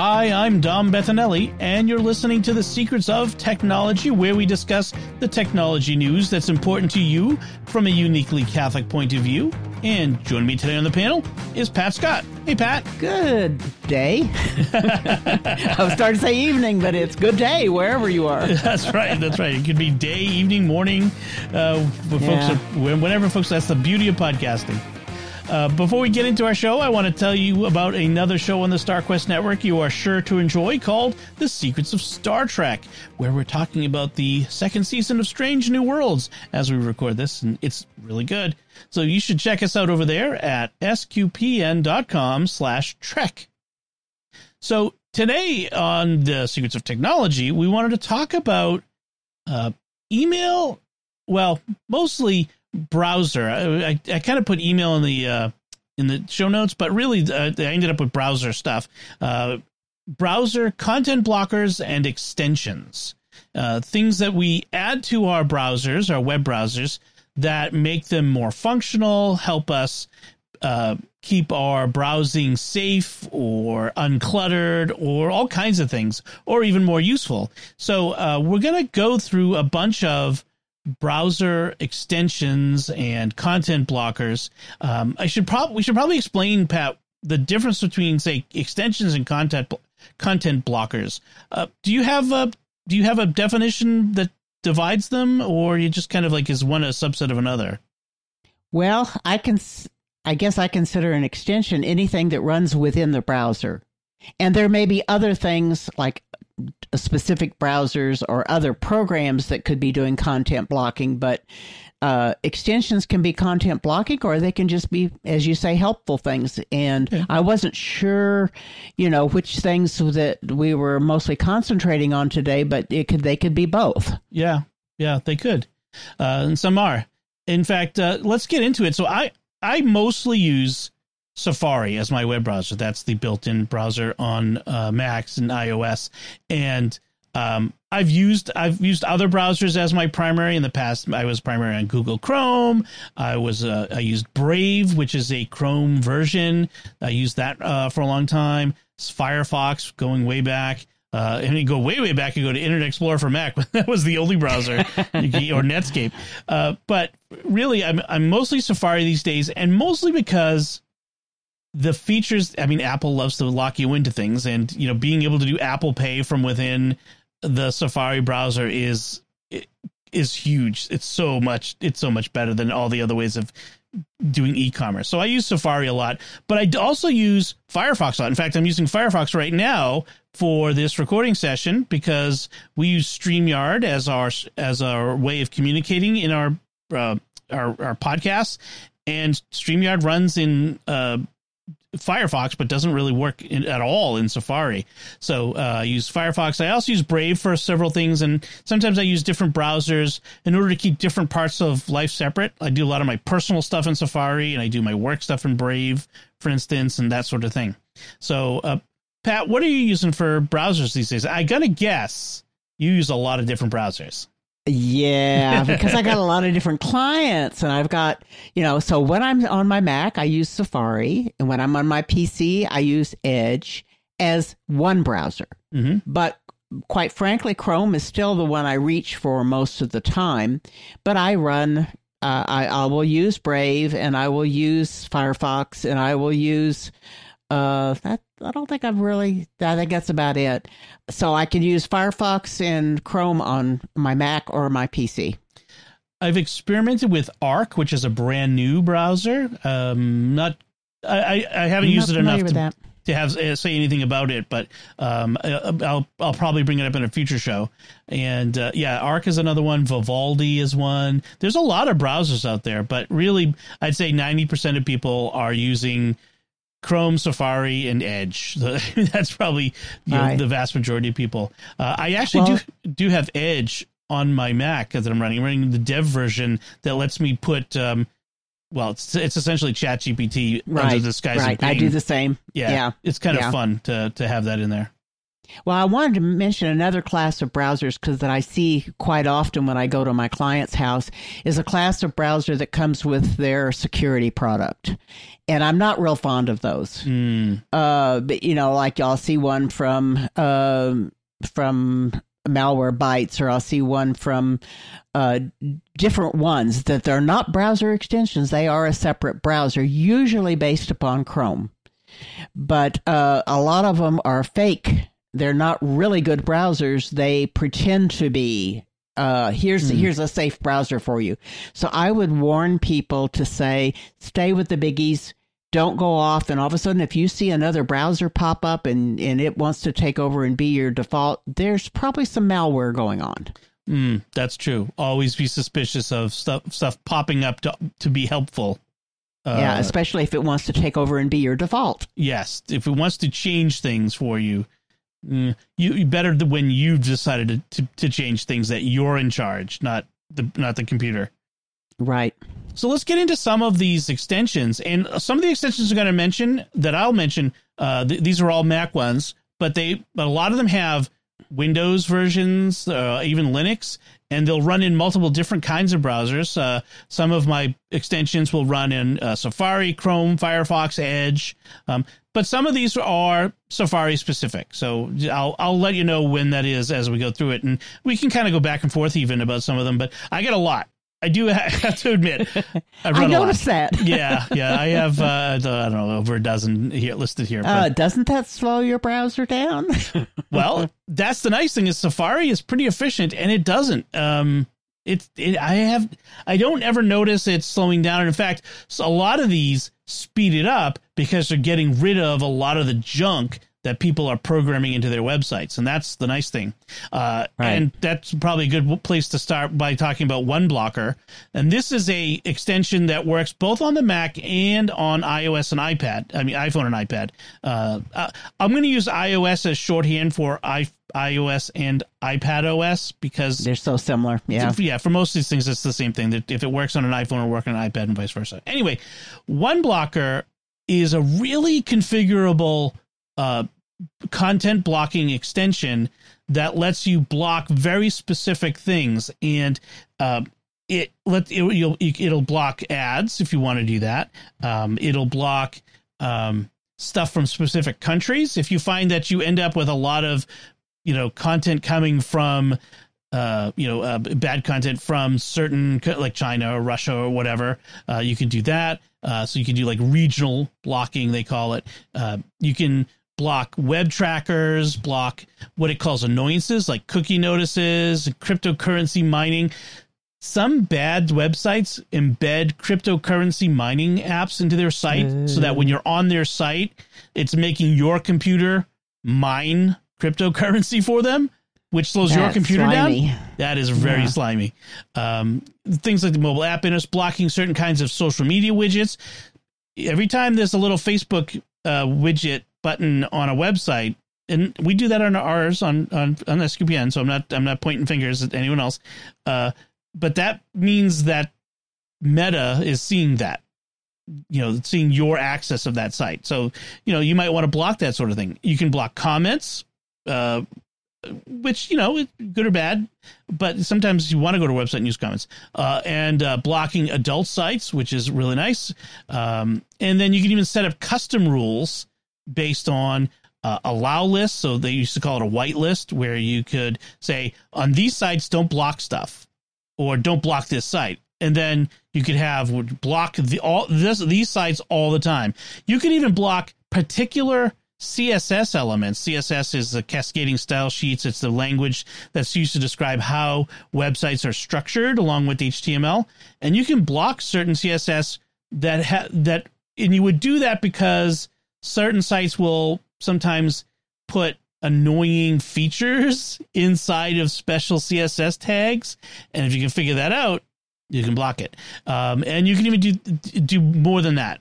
Hi, I'm Dom Bettinelli, and you're listening to The Secrets of Technology, where we discuss the technology news that's important to you from a uniquely Catholic point of view. And joining me today on the panel is Pat Scott. Hey, Pat. Good day. I was starting to say evening, but it's good day wherever you are. that's right. That's right. It could be day, evening, morning. Uh, yeah. folks are, whenever folks. That's the beauty of podcasting. Uh, before we get into our show, I want to tell you about another show on the StarQuest Network you are sure to enjoy called The Secrets of Star Trek, where we're talking about the second season of Strange New Worlds as we record this, and it's really good. So you should check us out over there at sqpn.com slash trek. So today on The Secrets of Technology, we wanted to talk about uh, email, well, mostly browser. I, I, I kind of put email in the uh, in the show notes, but really uh, I ended up with browser stuff. Uh, browser content blockers and extensions, uh, things that we add to our browsers, our web browsers, that make them more functional, help us uh, keep our browsing safe or uncluttered or all kinds of things, or even more useful. So uh, we're going to go through a bunch of browser extensions and content blockers. Um, I should probably we should probably explain Pat the difference between say extensions and content content blockers. Uh, do you have a do you have a definition that divides them, or you just kind of like is one a subset of another? Well, I can. I guess I consider an extension anything that runs within the browser. And there may be other things like specific browsers or other programs that could be doing content blocking, but uh, extensions can be content blocking or they can just be, as you say, helpful things. And yeah. I wasn't sure, you know, which things that we were mostly concentrating on today, but it could they could be both. Yeah, yeah, they could, uh, and some are. In fact, uh, let's get into it. So I I mostly use Safari as my web browser. That's the built-in browser on uh, Macs and iOS. And um, I've used I've used other browsers as my primary in the past. I was primary on Google Chrome. I was uh, I used Brave, which is a Chrome version. I used that uh, for a long time. Firefox, going way back. Uh, and you go way, way back, you go to Internet Explorer for Mac. that was the only browser, or Netscape. Uh, but really, I'm I'm mostly Safari these days, and mostly because the features i mean apple loves to lock you into things and you know being able to do apple pay from within the safari browser is is huge. It's so much it's so much better than all the other ways of doing e-commerce. So i use safari a lot but i also use firefox a lot. In fact i'm using firefox right now for this recording session because we use streamyard as our as our way of communicating in our uh, our, our podcasts and StreamYard runs in uh, Firefox, but doesn't really work in, at all in Safari. So uh, I use Firefox. I also use Brave for several things, and sometimes I use different browsers in order to keep different parts of life separate. I do a lot of my personal stuff in Safari, and I do my work stuff in Brave, for instance, and that sort of thing. So, uh, Pat, what are you using for browsers these days? I gotta guess you use a lot of different browsers. Yeah, because I got a lot of different clients and I've got, you know, so when I'm on my Mac, I use Safari. And when I'm on my PC, I use Edge as one browser. Mm-hmm. But quite frankly, Chrome is still the one I reach for most of the time. But I run, uh, I, I will use Brave and I will use Firefox and I will use uh, that I don't think I've really. I think that's about it. So I can use Firefox and Chrome on my Mac or my PC. I've experimented with Arc, which is a brand new browser. Um, not, I, I haven't I'm used it enough to, to have uh, say anything about it, but um, I'll I'll probably bring it up in a future show. And uh, yeah, Arc is another one. Vivaldi is one. There's a lot of browsers out there, but really, I'd say ninety percent of people are using Chrome, Safari, and Edge. That's probably you know, the vast majority of people. Uh, I actually Well- do do have Edge on my Mac that I'm running. I'm running the dev version that lets me put. Um, well, it's, it's essentially ChatGPT under the skies right. of I do the same. yeah, yeah. it's kind of fun to to have that in there. Well, I wanted to mention another class of browsers because that I see quite often when I go to my client's house is a class of browser that comes with their security product, and I'm not real fond of those. Mm, Uh, but you know, like I'll see one from um from Malwarebytes or I'll see one from uh, different ones that they're not browser extensions. They are a separate browser, usually based upon Chrome. But uh, a lot of them are fake. They're not really good browsers. They pretend to be. Uh, here's here's a safe browser for you. So I would warn people to say, stay with the biggies. Don't go off, and all of a sudden, if you see another browser pop up and, and it wants to take over and be your default, there's probably some malware going on. mm, that's true. Always be suspicious of stuff stuff popping up to to be helpful. Uh, yeah, especially if it wants to take over and be your default. yes, if it wants to change things for you, mm, you, you better when you've decided to, to, to change things that you're in charge, not the not the computer. Right. So let's get into some of these extensions, and some of the extensions I'm going to mention that I'll mention. Uh, th- these are all Mac ones, but they but a lot of them have Windows versions, uh, even Linux, and they'll run in multiple different kinds of browsers. Uh, some of my extensions will run in uh, Safari, Chrome, Firefox, Edge, um, but some of these are Safari specific. So I'll I'll let you know when that is as we go through it, and we can kind of go back and forth even about some of them. But I get a lot. I do have to admit, I, run I noticed that. yeah, yeah, I have uh, I don't know over a dozen here listed here. But, Uh, doesn't that slow your browser down? well, that's the nice thing is Safari is pretty efficient, and it doesn't. Um, it, it I have I don't ever notice it slowing down. And in fact, a lot of these speed it up because they're getting rid of a lot of the junk that people are programming into their websites, and that's the nice thing. Uh, Right. And that's probably a good place to start by talking about 1Blocker. And this is a extension that works both on the Mac and on iOS and iPad. I mean, iPhone and iPad. Uh, uh, I'm going to use iOS as shorthand for I, iOS and iPad OS because They're so similar. Yeah. yeah, for most of these things, it's the same thing. That if it works on an iPhone, it'll work on an iPad, and vice versa. Anyway, 1Blocker is a really configurable uh, content blocking extension that lets you block very specific things, and uh, it let it, you'll, it'll block ads if you want to do that. Um, it'll block. Um, stuff from specific countries if you find that you end up with a lot of you know content coming from uh, you know, uh, bad content from certain like China or Russia or whatever. Uh, you can do that. Uh, so you can do like regional blocking, they call it. Uh, you can block web trackers, block what it calls annoyances like cookie notices, cryptocurrency mining. Some bad websites embed cryptocurrency mining apps into their site so that when you're on their site, it's making your computer mine cryptocurrency for them, which slows your computer slimy. down. That is very Yeah. slimy. Um, things like the mobile app and it's blocking certain kinds of social media widgets. Every time there's a little Facebook uh, widget button on a website, and we do that on ours on on on SQPN. So I'm not I'm not pointing fingers at anyone else. Uh, but that means that Meta is seeing that you know seeing your access of that site so you know you might want to block that sort of thing you can block comments uh which you know good or bad but sometimes you want to go to a website and use comments uh, and uh, blocking adult sites which is really nice um, and then you can even set up custom rules based on uh, allow lists so they used to call it a white list where you could say on these sites don't block stuff or don't block this site. And then you could have block the all this these sites all the time. You could even block particular css elements. Css is the cascading style sheets. It's the language that's used to describe how websites are structured along with html and you can block certain css that ha- that and you would do that because certain sites will sometimes put annoying features inside of special css tags and if you can figure that out you can block it um, and you can even do do more than that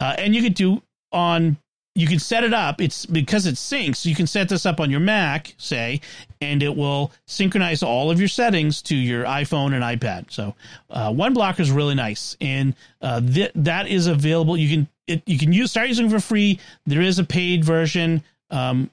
uh, and you could do on you can set it up. It's because it syncs. You can set this up on your Mac, say, and it will synchronize all of your settings to your iPhone and iPad. So uh, 1Blocker is really nice, and uh, th- that is available. You can it, you can use start using for free. There is a paid version. Um,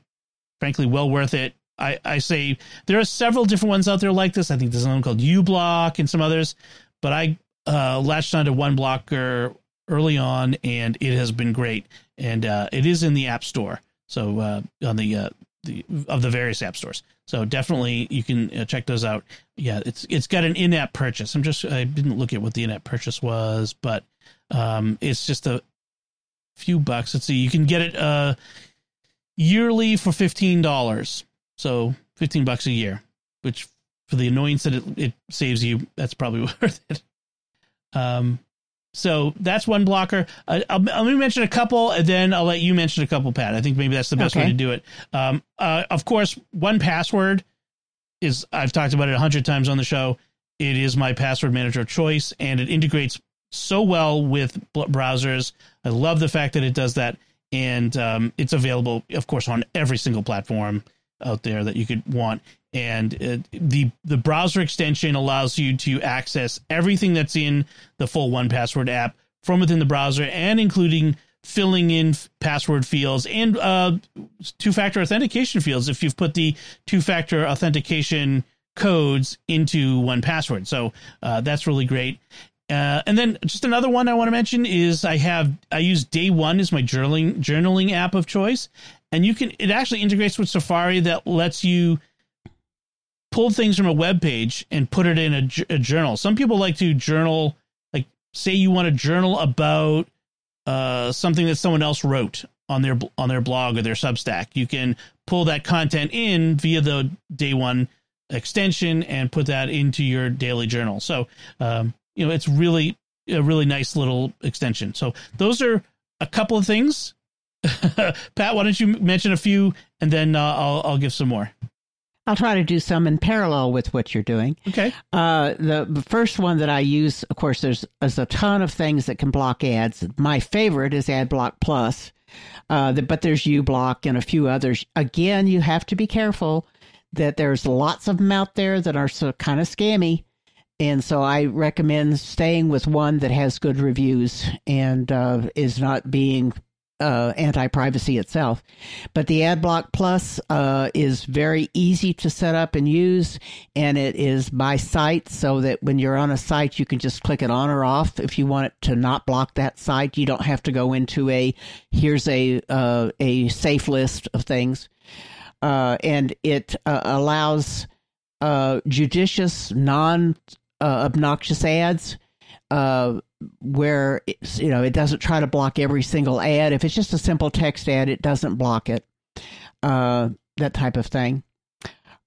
frankly, well worth it. I, I say there are several different ones out there like this. I think there's one called uBlock and some others, but I uh, latched onto 1Blocker early on, and it has been great. And uh, it is in the App Store, so uh, on the uh, the of the various app stores. So definitely you can uh, check those out. Yeah, it's it's got an in-app purchase. I'm just I didn't look at what the in-app purchase was, but um, it's just a few bucks. Let's see, you can get it uh, yearly for fifteen dollars. So fifteen bucks a year, which for the annoyance that it, it saves you, that's probably worth it. Um, so that's 1Blocker. Uh, I'll, let me mention a couple, and then I'll let you mention a couple, Pat. I think maybe that's the best okay. way to do it. Um, uh, of course, 1Password is I've talked about it a hundred times on the show. It is my password manager of choice, and it integrates so well with browsers. I love the fact that it does that, and um, it's available, of course, on every single platform out there that you could want. And it, the the browser extension allows you to access everything that's in the full 1Password app from within the browser and including filling in password fields and uh, two-factor authentication fields if you've put the two-factor authentication codes into 1Password so uh, that's really great uh, and then just another one I want to mention is I have I use Day One as my journaling journaling app of choice, and you can it actually integrates with Safari that lets you pull things from a web page and put it in a, a journal. Some people like to journal, like say you want to journal about uh, something that someone else wrote on their on their blog or their Substack. You can pull that content in via the day one extension and put that into your daily journal. So um, you know it's really a really nice little extension. So those are a couple of things. Pat, why don't you mention a few and then uh, I'll I'll give some more. I'll try to do some in parallel with what you're doing. Okay. Uh, the first one that I use, of course, there's, there's a ton of things that can block ads. My favorite is AdBlock Plus, uh, the, but there's uBlock and a few others. Again, you have to be careful that there's lots of them out there that are so kind of scammy. And so I recommend staying with one that has good reviews and uh, is not being uh, anti-privacy itself. But the AdBlock Plus uh, is very easy to set up and use, and it is by site, so that when you're on a site, you can just click it on or off. If you want it to not block that site, you don't have to go into a here's a uh, a safe list of things, uh, and it uh, allows uh, judicious, non obnoxious ads where it's, you know it doesn't try to block every single ad. If it's just a simple text ad, it doesn't block it. Uh, that type of thing.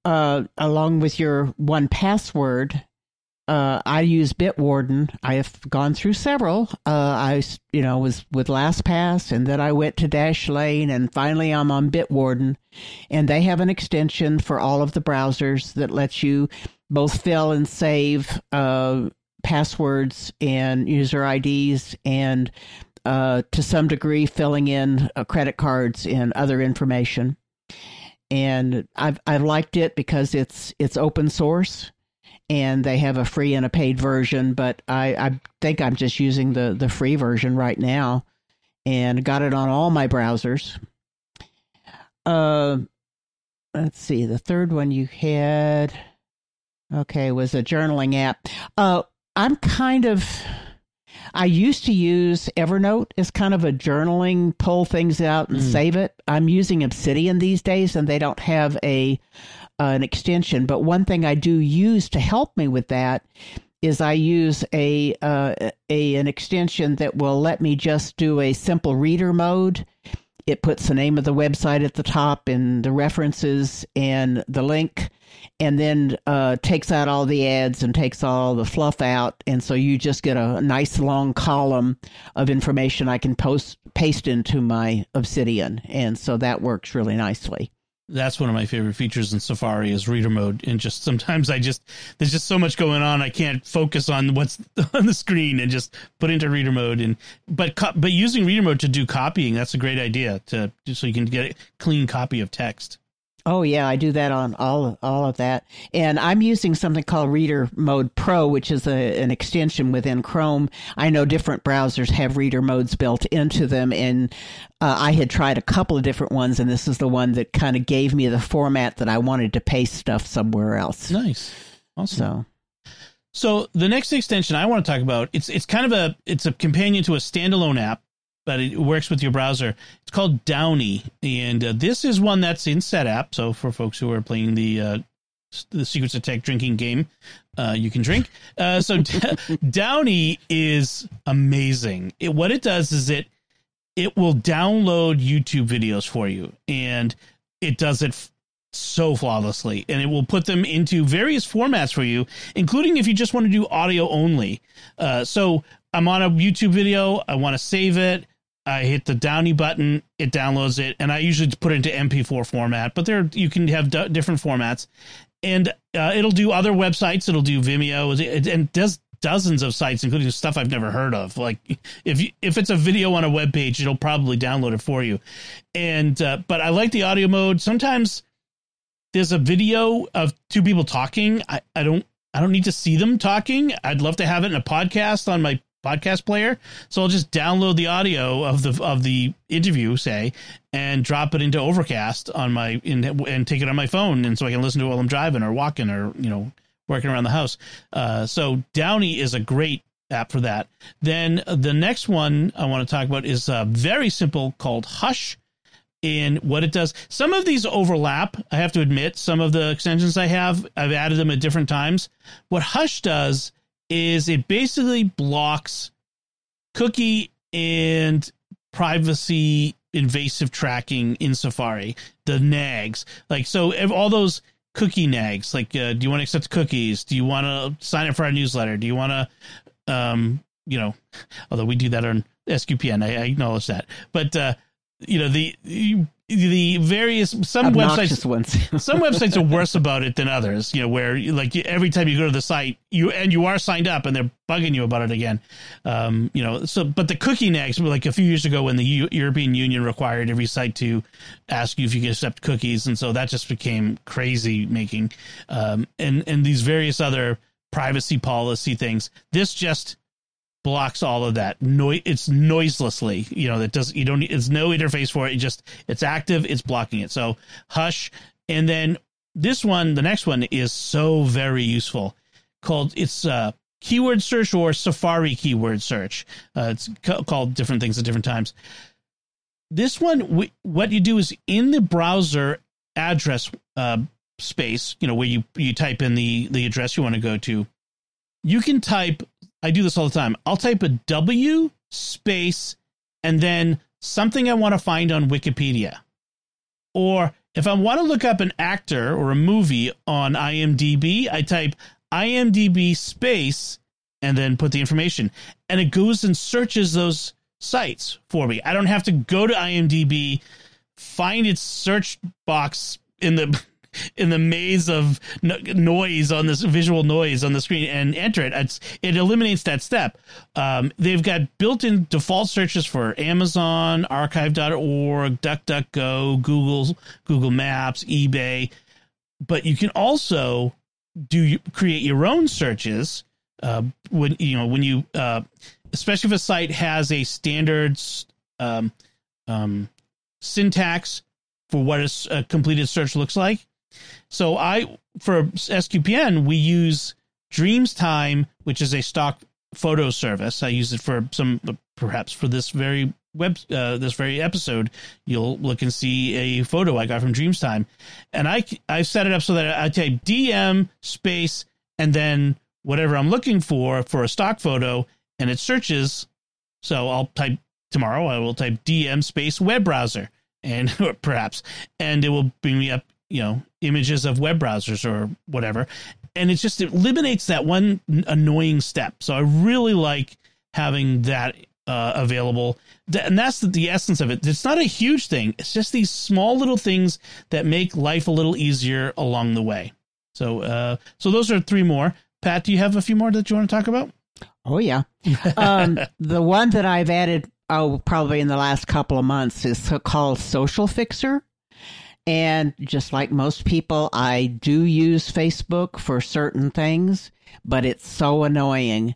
Uh, along with your 1Password, uh, I use Bitwarden. I have gone through several. Uh, I, you know, was with LastPass, and then I went to Dashlane, and finally I'm on Bitwarden, and they have an extension for all of the browsers that lets you both fill and save uh, passwords and user IDs and uh, to some degree filling in uh, credit cards and other information. And I've I've liked it because it's it's open source and they have a free and a paid version, but I, I think I'm just using the, the free version right now and got it on all my browsers. Uh, let's see, the third one you had, okay, was a journaling app. Uh, I'm kind of I used to use Evernote as kind of a journaling, pull things out and mm. save it. I'm using Obsidian these days, and they don't have a uh, an extension. But one thing I do use to help me with that is I use a uh, a an extension that will let me just do a simple reader mode. It puts the name of the website at the top and the references and the link and then uh, takes out all the ads and takes all the fluff out, and so you just get a nice long column of information I can post paste into my Obsidian, and so that works really nicely. That's one of my favorite features in Safari is reader mode. And just sometimes I just there's just so much going on, I can't focus on what's on the screen and just put into reader mode. And but but using reader mode to do copying, that's a great idea to so you can get a clean copy of text. Oh yeah, I do that on all all of that, and I'm using something called Reader Mode Pro, which is a, an extension within Chrome. I know different browsers have reader modes built into them, and uh, I had tried a couple of different ones, and this is the one that kind of gave me the format that I wanted to paste stuff somewhere else. Nice, awesome. So. So the next extension I want to talk about it's it's kind of a it's a companion to a standalone app but it works with your browser. It's called Downie, and uh, this is one that's in Setapp. So for folks who are playing the uh, the Secrets of Tech drinking game, uh, you can drink. Uh, so Downie is amazing. It, what it does is it it will download YouTube videos for you, and it does it f- so flawlessly, and it will put them into various formats for you, including if you just want to do audio only. Uh, so I'm on a YouTube video, I want to save it. I hit the Downie button, it downloads it, and I usually put it into MP4 format. But there, you can have d- different formats, and uh, it'll do other websites. It'll do Vimeo, and does dozens of sites, including stuff I've never heard of. Like if you, if it's a video on a web page, it'll probably download it for you. And uh, but I like the audio mode. Sometimes there's a video of two people talking. I, I don't I don't need to see them talking. I'd love to have it in a podcast on my podcast player. So I'll just download the audio of the of the interview, say, and drop it into Overcast on my in, and take it on my phone, and so I can listen to it while I'm driving or walking or you know working around the house. Uh, so Downie is a great app for that. Then the next one I want to talk about is uh, very simple called Hush. In what it does, some of these overlap. I have to admit, some of the extensions I have, I've added them at different times. What Hush does is it basically blocks cookie and privacy invasive tracking in Safari, the nags. Like, so all those cookie nags, like, uh, do you want to accept cookies? Do you want to sign up for our newsletter? Do you want to, um, you know, although we do that on SQPN, I, I acknowledge that. But, uh, you know, the, the various some Obnoxious websites ones. some websites are worse about it than others you know where like every time you go to the site you and you are signed up and they're bugging you about it again um you know so but the cookie next like a few years ago when the U- european union required every site to ask you if you can accept cookies and so that just became crazy making um and and these various other privacy policy things this just blocks all of that. No, it's noiselessly. You know that does you don't. It's no interface for it. it. Just it's active. It's blocking it. So hush. And then this one, the next one is so very useful. Called it's uh, keyword search or Safari keyword search. Uh, it's ca- called different things at different times. This one, w- what you do is in the browser address uh, space, you know, where you you type in the the address you want to go to, you can type I do this all the time. I'll type a W space and then something I want to find on Wikipedia. Or if I want to look up an actor or a movie on IMDb, I type IMDb space and then put the information. And it goes and searches those sites for me. I don't have to go to IMDb, find its search box in the in the maze of no- noise on this visual noise on the screen and enter it. It's, it eliminates that step. Um, they've got built-in default searches for Amazon, Archive.org, DuckDuckGo, Google, Google Maps, eBay, but you can also do create your own searches uh, when you know when you uh, especially if a site has a standard um, um, syntax for what a, a completed search looks like so I for SQPN we use Dreamstime, which is a stock photo service. I use it for some perhaps for this very web uh, this very episode. You'll look and see a photo I got from Dreamstime, and I I set it up so that I type DM space and then whatever I'm looking for for a stock photo, and it searches. So I'll type tomorrow. I will type DM space web browser and perhaps, and it will bring me up you know images of web browsers or whatever and it just it eliminates that one annoying step so i really like having that uh, available. And that's the, the essence of it. It's not a huge thing. It's just these small little things that make life a little easier along the way. So, uh, so those are three more. Pat, do you have a few more that you want to talk about? Oh yeah, um, the one that I've added, oh, probably in the last couple of months is called Social Fixer. And just like most people, I do use Facebook for certain things, but it's so annoying.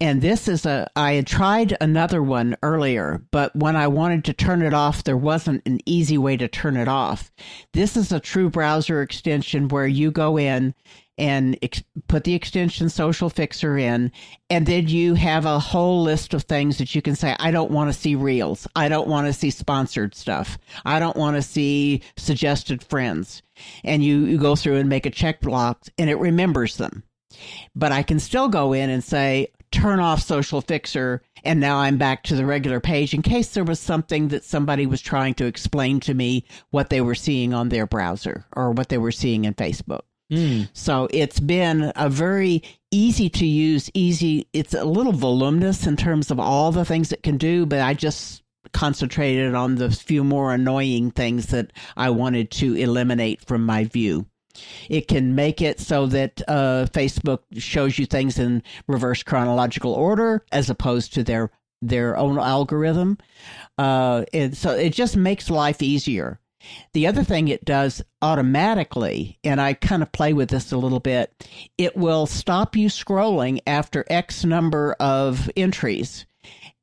And this is a, I had tried another one earlier, but when I wanted to turn it off, there wasn't an easy way to turn it off. This is a true browser extension where you go in and ex- put the extension social fixer in and then you have a whole list of things that you can say i don't want to see reels. I don't want to see sponsored stuff. I don't want to see suggested friends. And you, you go through and make a check block and it remembers them. But i can still go in and say turn off social fixer and now i'm back to the regular page in case there was something that somebody was trying to explain to me what they were seeing on their browser or what they were seeing in facebook Mm. So it's been a very easy to use, easy. It's a little voluminous in terms of all the things it can do, but I just concentrated on the few more annoying things that I wanted to eliminate from my view. It can make it so that uh, Facebook shows you things in reverse chronological order as opposed to their their own algorithm, uh, and so it just makes life easier. The other thing it does automatically, and I kind of play with this a little bit, it will stop you scrolling after X number of entries.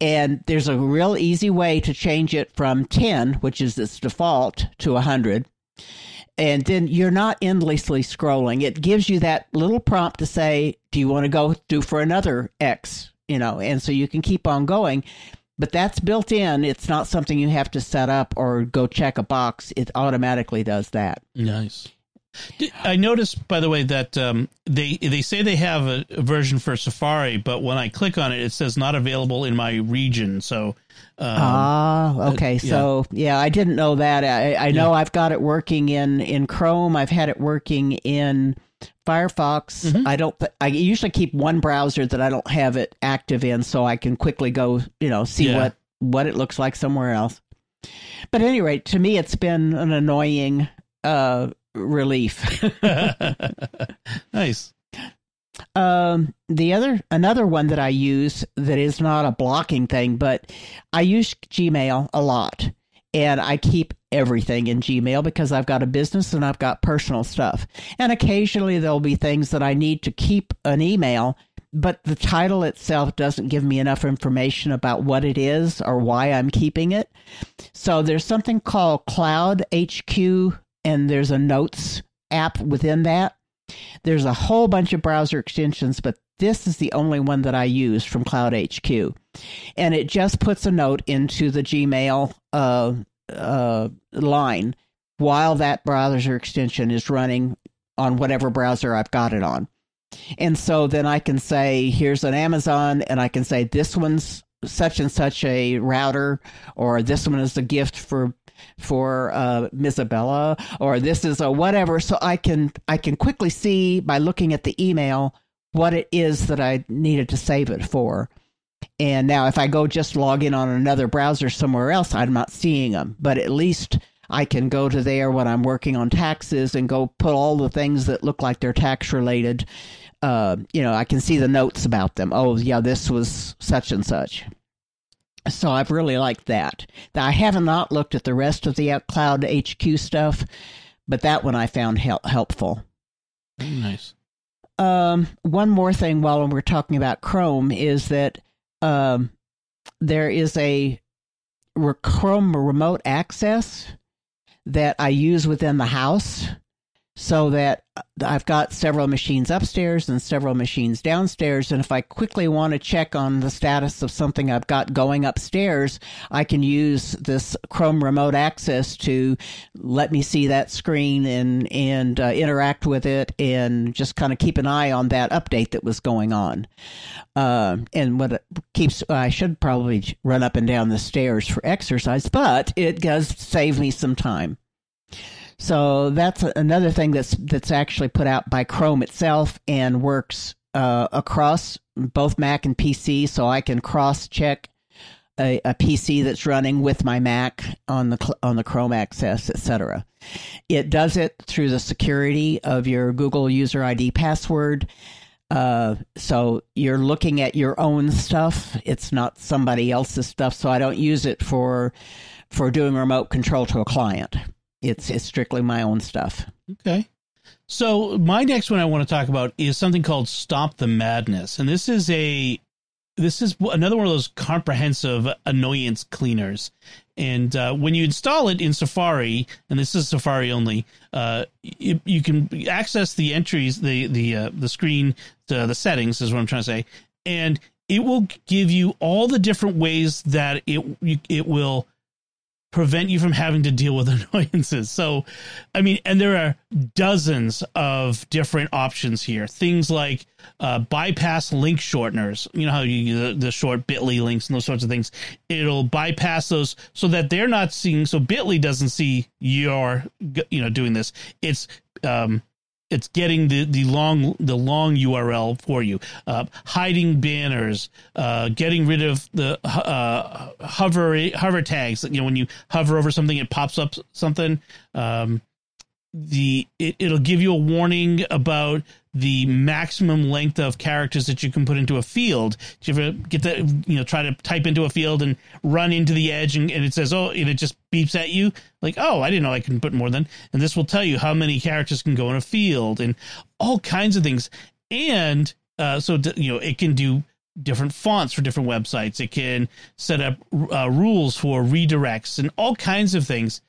And there's a real easy way to change it from 10, which is its default, to 100. And then you're not endlessly scrolling. It gives you that little prompt to say, Do you want to go do for another X? You know, and so you can keep on going but that's built in. It's not something you have to set up or go check a box. It automatically does that. Nice. I noticed, by the way, that um, they they say they have a, a, version for Safari, but when I click on it, it says not available in my region. So, um, ah, okay. Uh, yeah. So, yeah, I didn't know that. I, I know yeah. I've got it working in in Chrome. I've had it working in Firefox, mm-hmm. I don't. I usually keep one browser that I don't have it active in, so I can quickly go, you know, see yeah. what what it looks like somewhere else. But at any rate, to me, it's been an annoying uh, relief. nice. Um, the other another one that I use that is not a blocking thing, but I use Gmail a lot, and I keep everything in Gmail because I've got a business and I've got personal stuff. And occasionally there'll be things that I need to keep an email, but the title itself doesn't give me enough information about what it is or why I'm keeping it. So there's something called Cloud HQ and there's a notes app within that. There's a whole bunch of browser extensions, but this is the only one that I use from Cloud HQ. And it just puts a note into the Gmail uh, uh, line while that browser extension is running on whatever browser I've got it on. And so then I can say, here's an Amazon, and I can say, this one's such and such a router, or this one is a gift for for uh, Isabella, or this is a whatever. So I can I can quickly see by looking at the email what it is that I needed to save it for. And now, if I go just log in on another browser somewhere else, I'm not seeing them. But at least I can go to there when I'm working on taxes and go put all the things that look like they're tax related. Uh, you know, I can see the notes about them. Oh, yeah, this was such and such. So I've really liked that. I have not looked at the rest of the Cloud HQ stuff, but that one I found help- helpful. Nice. Um, one more thing while we're talking about Chrome is that um, there is a Chrome remote access that I use within the house so that I've got several machines upstairs and several machines downstairs. And if I quickly want to check on the status of something I've got going upstairs, I can use this Chrome remote access to let me see that screen and, and uh, interact with it and just kind of keep an eye on that update that was going on. Uh, and what keeps, I should probably run up and down the stairs for exercise, but it does save me some time. So that's another thing that's that's actually put out by Chrome itself and works uh, across both Mac and PC. So I can cross check a, a PC that's running with my Mac on the on the Chrome access, etc. It does it through the security of your Google user ID password. Uh, so you're looking at your own stuff. It's not somebody else's stuff. So I don't use it for for doing remote control to a client. It's it's strictly my own stuff. Okay. So my next one I want to talk about is something called Stop the Madness, and this is a this is another one of those comprehensive annoyance cleaners. And uh, when you install it in Safari, and this is Safari only, uh, you, you, can access the entries, the the uh, the screen, the, the settings is what I'm trying to say, and it will give you all the different ways that it it will prevent you from having to deal with annoyances. So, I mean, and there are dozens of different options here. Things like uh, bypass link shorteners. You know how you the, the short Bitly links and those sorts of things. It'll bypass those so that they're not seeing. So Bitly doesn't see you're you know doing this. It's um, it's getting the, the long the long URL for you, uh, hiding banners, uh, getting rid of the uh, hover hover tags. You know, when you hover over something, it pops up something. Um, the it, it'll give you a warning about the maximum length of characters that you can put into a field. Do you ever get that, you know, try to type into a field and run into the edge and, and it says, oh, and it just beeps at you like, oh, I didn't know I can put more than, and this will tell you how many characters can go in a field and all kinds of things. And, uh, so, you know, it can do different fonts for different websites. It can set up uh, rules for redirects and all kinds of things.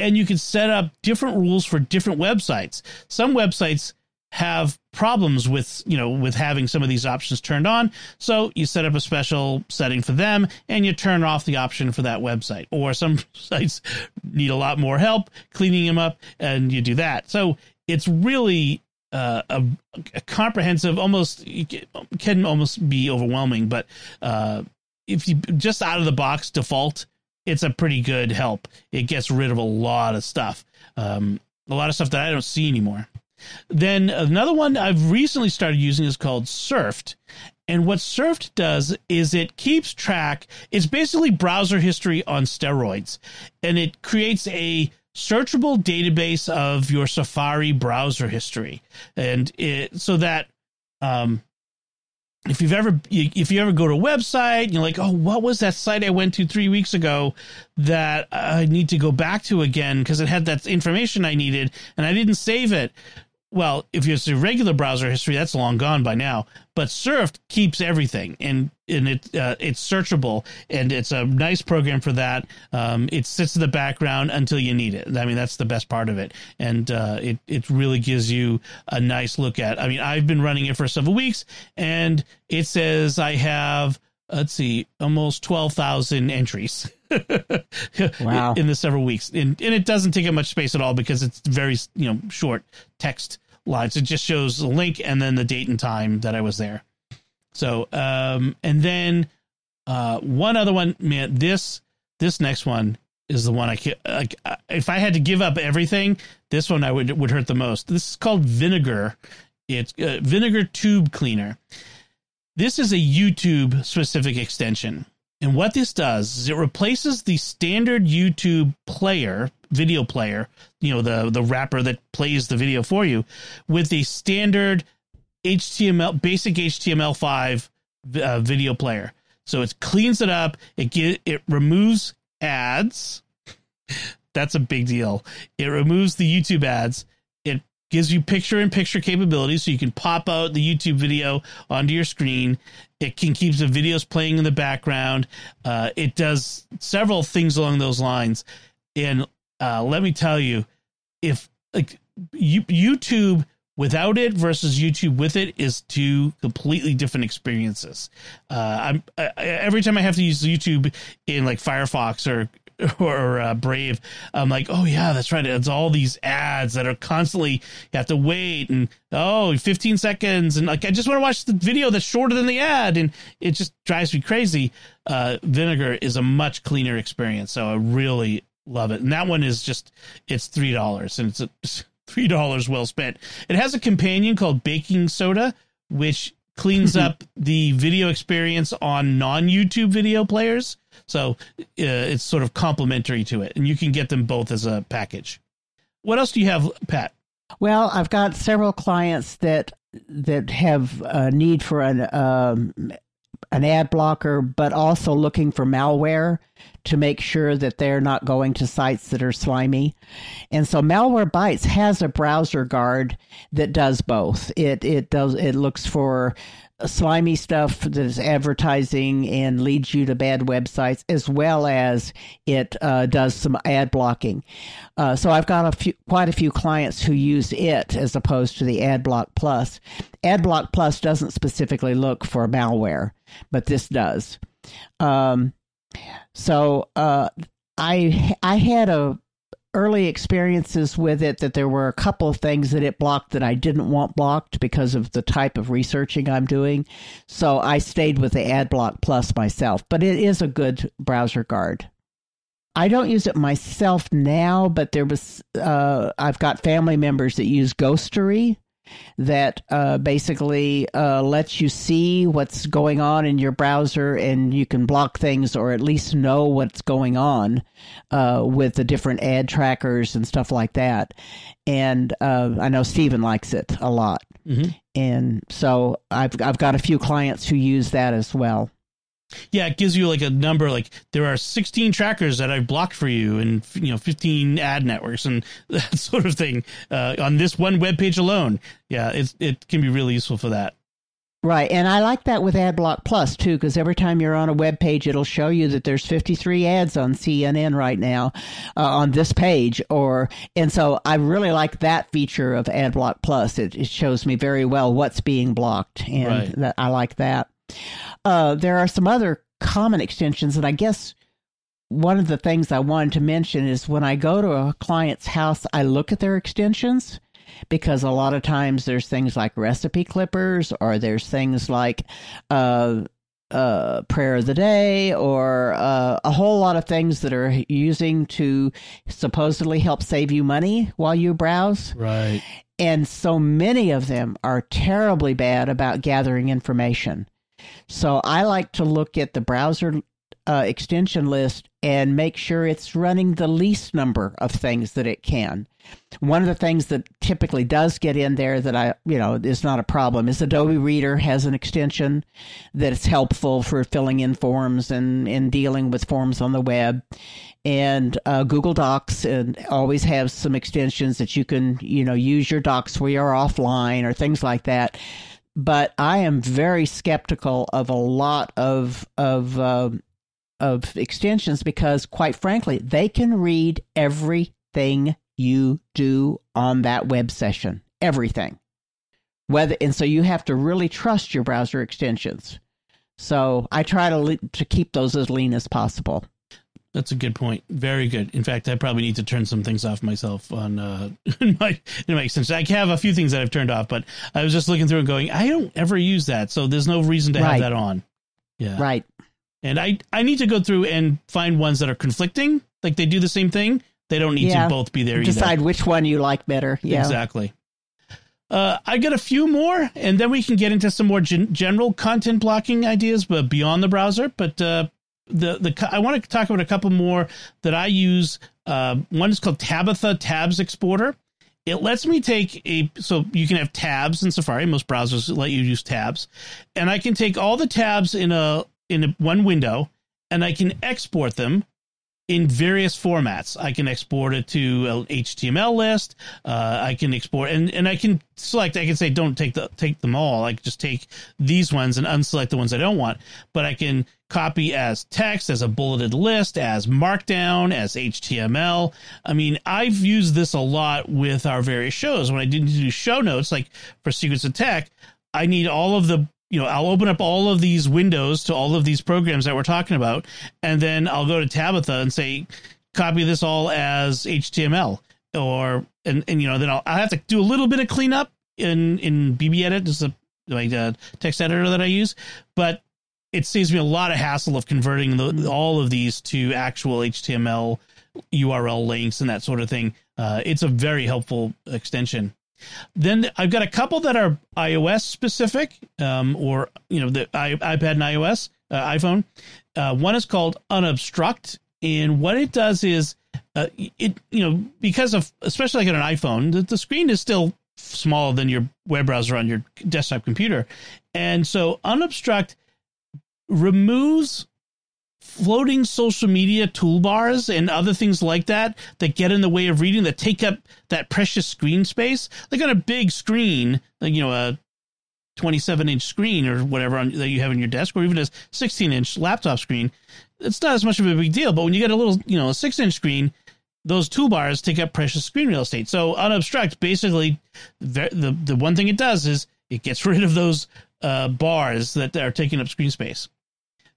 And you can set up different rules for different websites. Some websites, have problems with you know with having some of these options turned on. So you set up a special setting for them and you turn off the option for that website. Or some sites need a lot more help cleaning them up and you do that. So it's really uh, a, a, comprehensive almost can almost be overwhelming but uh, if you just out of the box default it's a pretty good help. It gets rid of a lot of stuff. Um, a lot of stuff that i don't see anymore then another one I've recently started using is called Surfed. And what Surfed does is it keeps track, it's basically browser history on steroids. And it creates a searchable database of your Safari browser history. And it, so that, um, if you've ever if you ever go to a website you're like oh what was that site i went to three weeks ago that i need to go back to again because it had that information i needed and i didn't save it well, if it's a regular browser history, that's long gone by now. But Surf keeps everything, and and it uh, it's searchable, and it's a nice program for that. Um, it sits in the background until you need it. I mean, that's the best part of it, and uh, it it really gives you a nice look at. I mean, I've been running it for several weeks, and it says I have let's see, almost twelve thousand entries. wow! In the several weeks, and and it doesn't take up much space at all because it's very you know short text lines. It just shows the link and then the date and time that I was there. So, um, and then uh, one other one, man, this this next one is the one I can like. If I had to give up everything, this one I would would hurt the most. This is called Vinegar. It's uh, Vinegar Tube Cleaner. This is a YouTube specific extension. And what this does is it replaces the standard YouTube player, video player, you know, the the wrapper that plays the video for you, with the standard HTML basic HTML5 uh, video player. So it cleans it up. It get it removes ads. That's a big deal. It removes the YouTube ads It gives you picture in picture capabilities so you can pop out the YouTube video onto your screen. It can keep the videos playing in the background. Uh, it does several things along those lines. And uh, let me tell you, if like you, YouTube without it versus YouTube with it is two completely different experiences. Uh, I'm I, every time I have to use YouTube in like Firefox or or uh, Brave, I'm like, oh yeah, that's right. It's all these ads that are constantly you have to wait and oh 15 seconds and like I just want to watch the video that's shorter than the ad and it just drives me crazy. Uh, Vinegar is a much cleaner experience, so I really love it. And that one is just it's three dollars and it's a, three dollars well spent. It has a companion called Baking Soda, which cleans up the video experience on non YouTube video players. So uh, it's sort of complementary to it, and you can get them both as a package. What else do you have, Pat? Well, I've got several clients that that have a need for an um, an ad blocker, but also looking for malware to make sure that they're not going to sites that are slimy. And so Malwarebytes has a browser guard that does both. It it does it looks for slimy stuff that is advertising and leads you to bad websites, as well as it uh, does some ad blocking. Uh, so I've got a few, quite a few clients who use it as opposed to the AdBlock Plus. AdBlock Plus doesn't specifically look for malware, but this does. Um, so uh, I I had a early experiences with it that there were a couple of things that it blocked that I didn't want blocked because of the type of researching I'm doing. So I stayed with the AdBlock Plus myself, but it is a good browser guard. I don't use it myself now, but there was uh, I've got family members that use Ghostery, that uh, basically uh, lets you see what's going on in your browser and you can block things or at least know what's going on uh, with the different ad trackers and stuff like that. And uh, I know Stephen likes it a lot. Mm-hmm. And so I've, I've got a few clients who use that as well. Yeah, it gives you like a number. Like there are 16 trackers that I've blocked for you, and you know 15 ad networks and that sort of thing uh, on this one web page alone. Yeah, it's it can be really useful for that. Right, and I like that with AdBlock Plus too, because every time you're on a web page, it'll show you that there's 53 ads on CNN right now uh, on this page, or and so I really like that feature of AdBlock Plus. It, it shows me very well what's being blocked, and right. that, I like that. Uh, there are some other common extensions, and I guess one of the things I wanted to mention is when I go to a client's house, I look at their extensions because a lot of times there's things like recipe clippers or there's things like uh, uh, prayer of the day or uh, a whole lot of things that are using to supposedly help save you money while you browse. Right. And so many of them are terribly bad about gathering information. So I like to look at the browser uh, extension list and make sure it's running the least number of things that it can. One of the things that typically does get in there that I, you know, is not a problem is Adobe Reader has an extension that is helpful for filling in forms and, and dealing with forms on the web. And uh, Google Docs and always has some extensions that you can, you know, use your docs where you're offline or things like that but I am very skeptical of a lot of of uh, of extensions because, quite frankly, they can read everything you do on that web session, everything. Whether and so you have to really trust your browser extensions. So I try to to keep those as lean as possible. That's a good point. Very good. In fact, I probably need to turn some things off myself on uh, in my in my extension. I have a few things that I've turned off, but I was just looking through and going, I don't ever use that, so there's no reason to right. have that on. Yeah, right. And I I need to go through and find ones that are conflicting, like they do the same thing. They don't need yeah. to both be there. Decide either. which one you like better. Yeah, exactly. Uh, I got a few more, and then we can get into some more gen- general content blocking ideas, but beyond the browser. But uh, the the I want to talk about a couple more that I use. Uh, one is called Tabitha Tabs Exporter. It lets me take a so you can have tabs in Safari. Most browsers let you use tabs, and I can take all the tabs in a in a, one window, and I can export them in various formats. I can export it to an HTML list. Uh, I can export and, and I can select. I can say don't take the take them all. I can just take these ones and unselect the ones I don't want. But I can copy as text, as a bulleted list, as Markdown, as HTML. I mean, I've used this a lot with our various shows. When I didn't do show notes, like for Secrets of Tech, I need all of the you know, I'll open up all of these windows to all of these programs that we're talking about, and then I'll go to Tabitha and say, copy this all as HTML, or and and you know, then I'll I'll have to do a little bit of cleanup in in BBEdit, just a like a text editor that I use, but it saves me a lot of hassle of converting the, all of these to actual HTML URL links and that sort of thing. Uh, it's a very helpful extension. Then I've got a couple that are iOS specific, um, or you know the iPad and iOS uh, iPhone. Uh, one is called Unobstruct, and what it does is uh, it you know because of especially like on an iPhone, the, the screen is still smaller than your web browser on your desktop computer, and so Unobstruct removes floating social media toolbars and other things like that that get in the way of reading that take up that precious screen space. Like on a big screen like you know a 27 inch screen or whatever on, that you have in your desk or even a 16 inch laptop screen. It's not as much of a big deal but when you get a little you know a 6 inch screen those toolbars take up precious screen real estate. So unobstruct basically the, the, the one thing it does is it gets rid of those uh, bars that are taking up screen space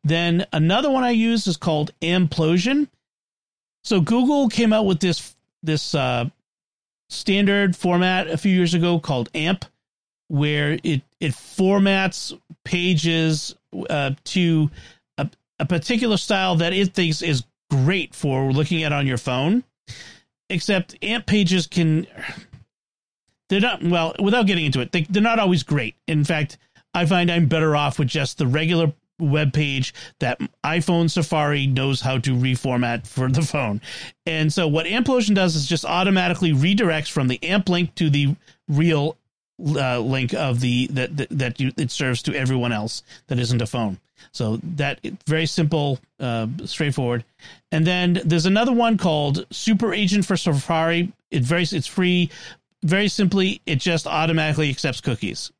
then another one I use is called Amplosion. So Google came out with this this uh, standard format a few years ago called AMP, where it it formats pages uh, to a, a particular style that it thinks is great for looking at on your phone. Except AMP pages can they're not well without getting into it they, they're not always great in fact i find i'm better off with just the regular web page that iPhone Safari knows how to reformat for the phone. And so what Amplosion does is just automatically redirects from the AMP link to the real uh, link of the that that, that you, it serves to everyone else that isn't a phone. So that very simple, uh, straightforward. And then there's another one called Super Agent for Safari. It very it's free. Very simply, it just automatically accepts cookies.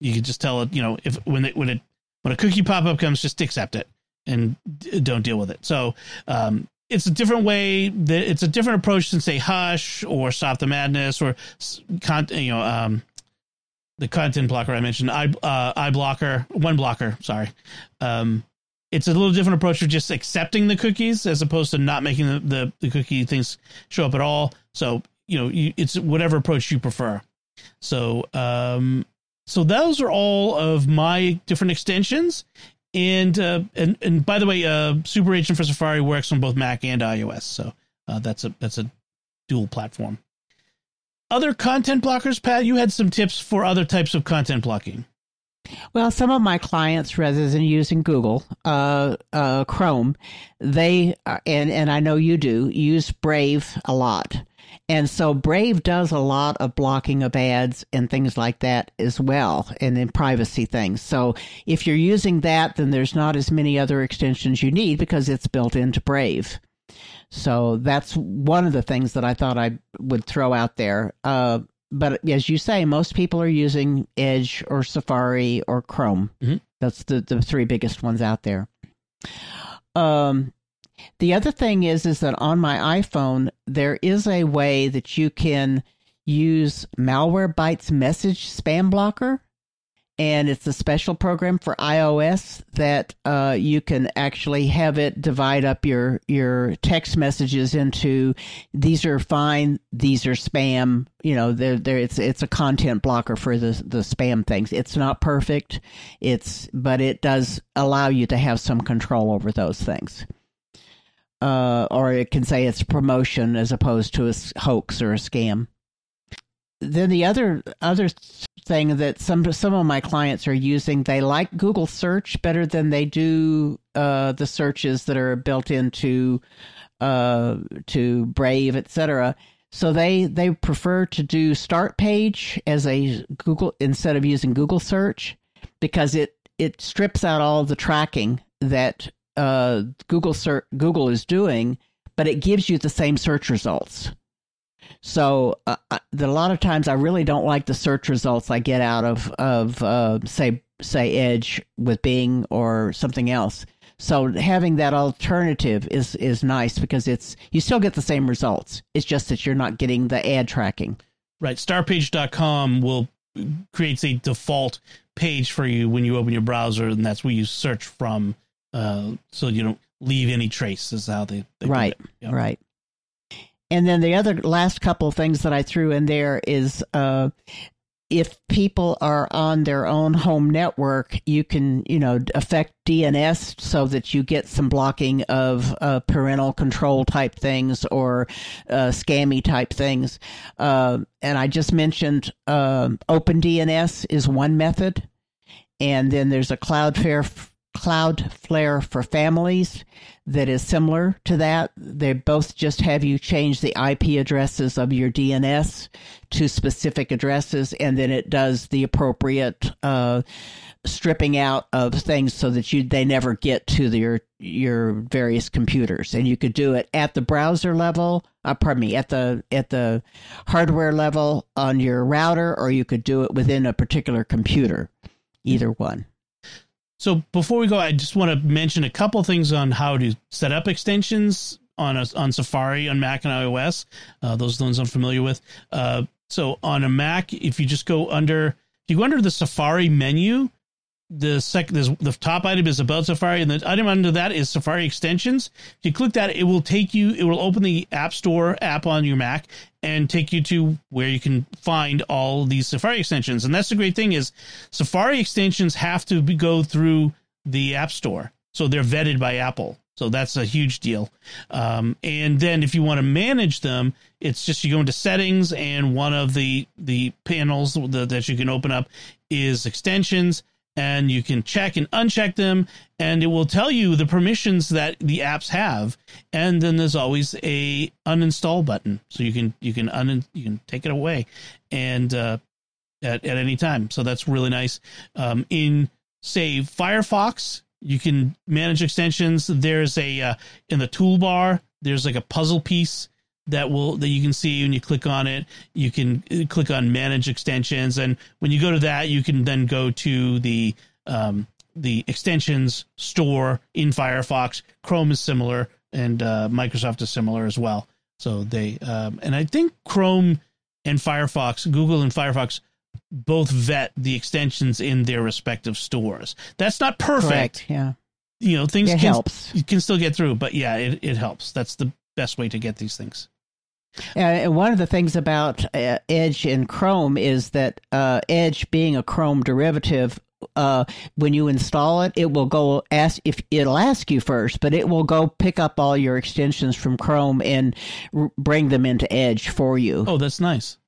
You can just tell it, you know, if when it when it when a cookie pop up comes, just accept it and don't deal with it. So um, it's a different way. That, it's a different approach than say Hush or Stop the Madness or you know um, the content blocker I mentioned. I uh, iBlocker, 1Blocker. Sorry. Um, it's a little different approach of just accepting the cookies as opposed to not making the, the, the cookie things show up at all. So you know you, it's whatever approach you prefer. So um, so those are all of my different extensions. And uh, and and by the way, uh, Super Agent for Safari works on both Mac and iOS, so uh, that's a that's a dual platform. Other content blockers, Pat. You had some tips for other types of content blocking. Well, some of my clients, rather than using Google, uh, uh, Chrome, they uh, and and I know you do use Brave a lot. And so Brave does a lot of blocking of ads and things like that as well, and then privacy things. So if you're using that, then there's not as many other extensions you need because it's built into Brave. So that's one of the things that I thought I would throw out there. Uh, but as you say, most people are using Edge or Safari or Chrome. Mm-hmm. That's the, the three biggest ones out there. Um, the other thing is is that on my iPhone there is a way that you can use Malwarebytes message spam blocker and it's a special program for iOS that uh, you can actually have it divide up your your text messages into these are fine, these are spam. You know, there there it's it's a content blocker for the the spam things. It's not perfect, it's but it does allow you to have some control over those things uh, or it can say it's promotion as opposed to a hoax or a scam. Then the other other thing that some some of my clients are using, they like Google search better than they do uh, the searches that are built into uh, to Brave, etc. So they they prefer to do Startpage as a Google instead of using Google search because it it strips out all the tracking that uh, Google ser- Google is doing, but it gives you the same search results. So uh, the, a lot of times I really don't like the search results I get out of of uh, say say Edge with Bing or something else. So having that alternative is is nice because it's you still get the same results. It's just that you're not getting the ad tracking. Right. Startpage.com will creates a default page for you when you open your browser, and that's where you search from uh, so you don't leave any trace. Is how they, they right, yep. right. And then the other last couple of things that I threw in there is uh, if people are on their own home network, you can, you know, affect DNS so that you get some blocking of uh, parental control type things or uh, scammy type things. Uh, and I just mentioned uh, OpenDNS is one method. And then there's a Cloudflare Cloudflare for families that is similar to that. They both just have you change the IP addresses of your DNS to specific addresses, and then it does the appropriate uh, stripping out of things so that you they never get to your your various computers. And you could do it at the browser level. Uh, pardon me, at the at the hardware level on your router, or you could do it within a particular computer. Either one. So before we go, I just want to mention a couple things on how to set up extensions on a, on Safari on Mac and iOS. Uh, those ones I'm familiar with. Uh, so on a Mac, if you just go under, if you go under the Safari menu, the second the top item is about Safari, and the item under that is Safari extensions. If you click that, it will take you. It will open the App Store app on your Mac and take you to where you can find all these Safari extensions. And that's the great thing is Safari extensions have to be, go through the App Store, so they're vetted by Apple. So that's a huge deal. Um, and then if you want to manage them, it's just you go into settings, and one of the the panels that you can open up is extensions and you can check and uncheck them and it will tell you the permissions that the apps have. And then there's always a uninstall button so you can you can un you can take it away and uh, at, at any time. So that's really nice. Um, in say firefox you can manage extensions. There's a uh, in the toolbar there's like a puzzle piece that will that you can see when you click on it you can uh, click on manage extensions. And when you go to that you can then go to the um, the extensions store in firefox. Chrome is similar and uh, microsoft is similar as well. So they um, and i think chrome and firefox google and firefox both vet the extensions in their respective stores. That's not perfect. Correct, yeah. You know things it can, helps. you can still get through but yeah it, it helps. That's the best way to get these things and one of the things about uh, Edge and Chrome is that uh, Edge, being a Chrome derivative, uh, when you install it, it will go ask if it'll ask you first, but it will go pick up all your extensions from Chrome and r- bring them into Edge for you. Oh, that's nice.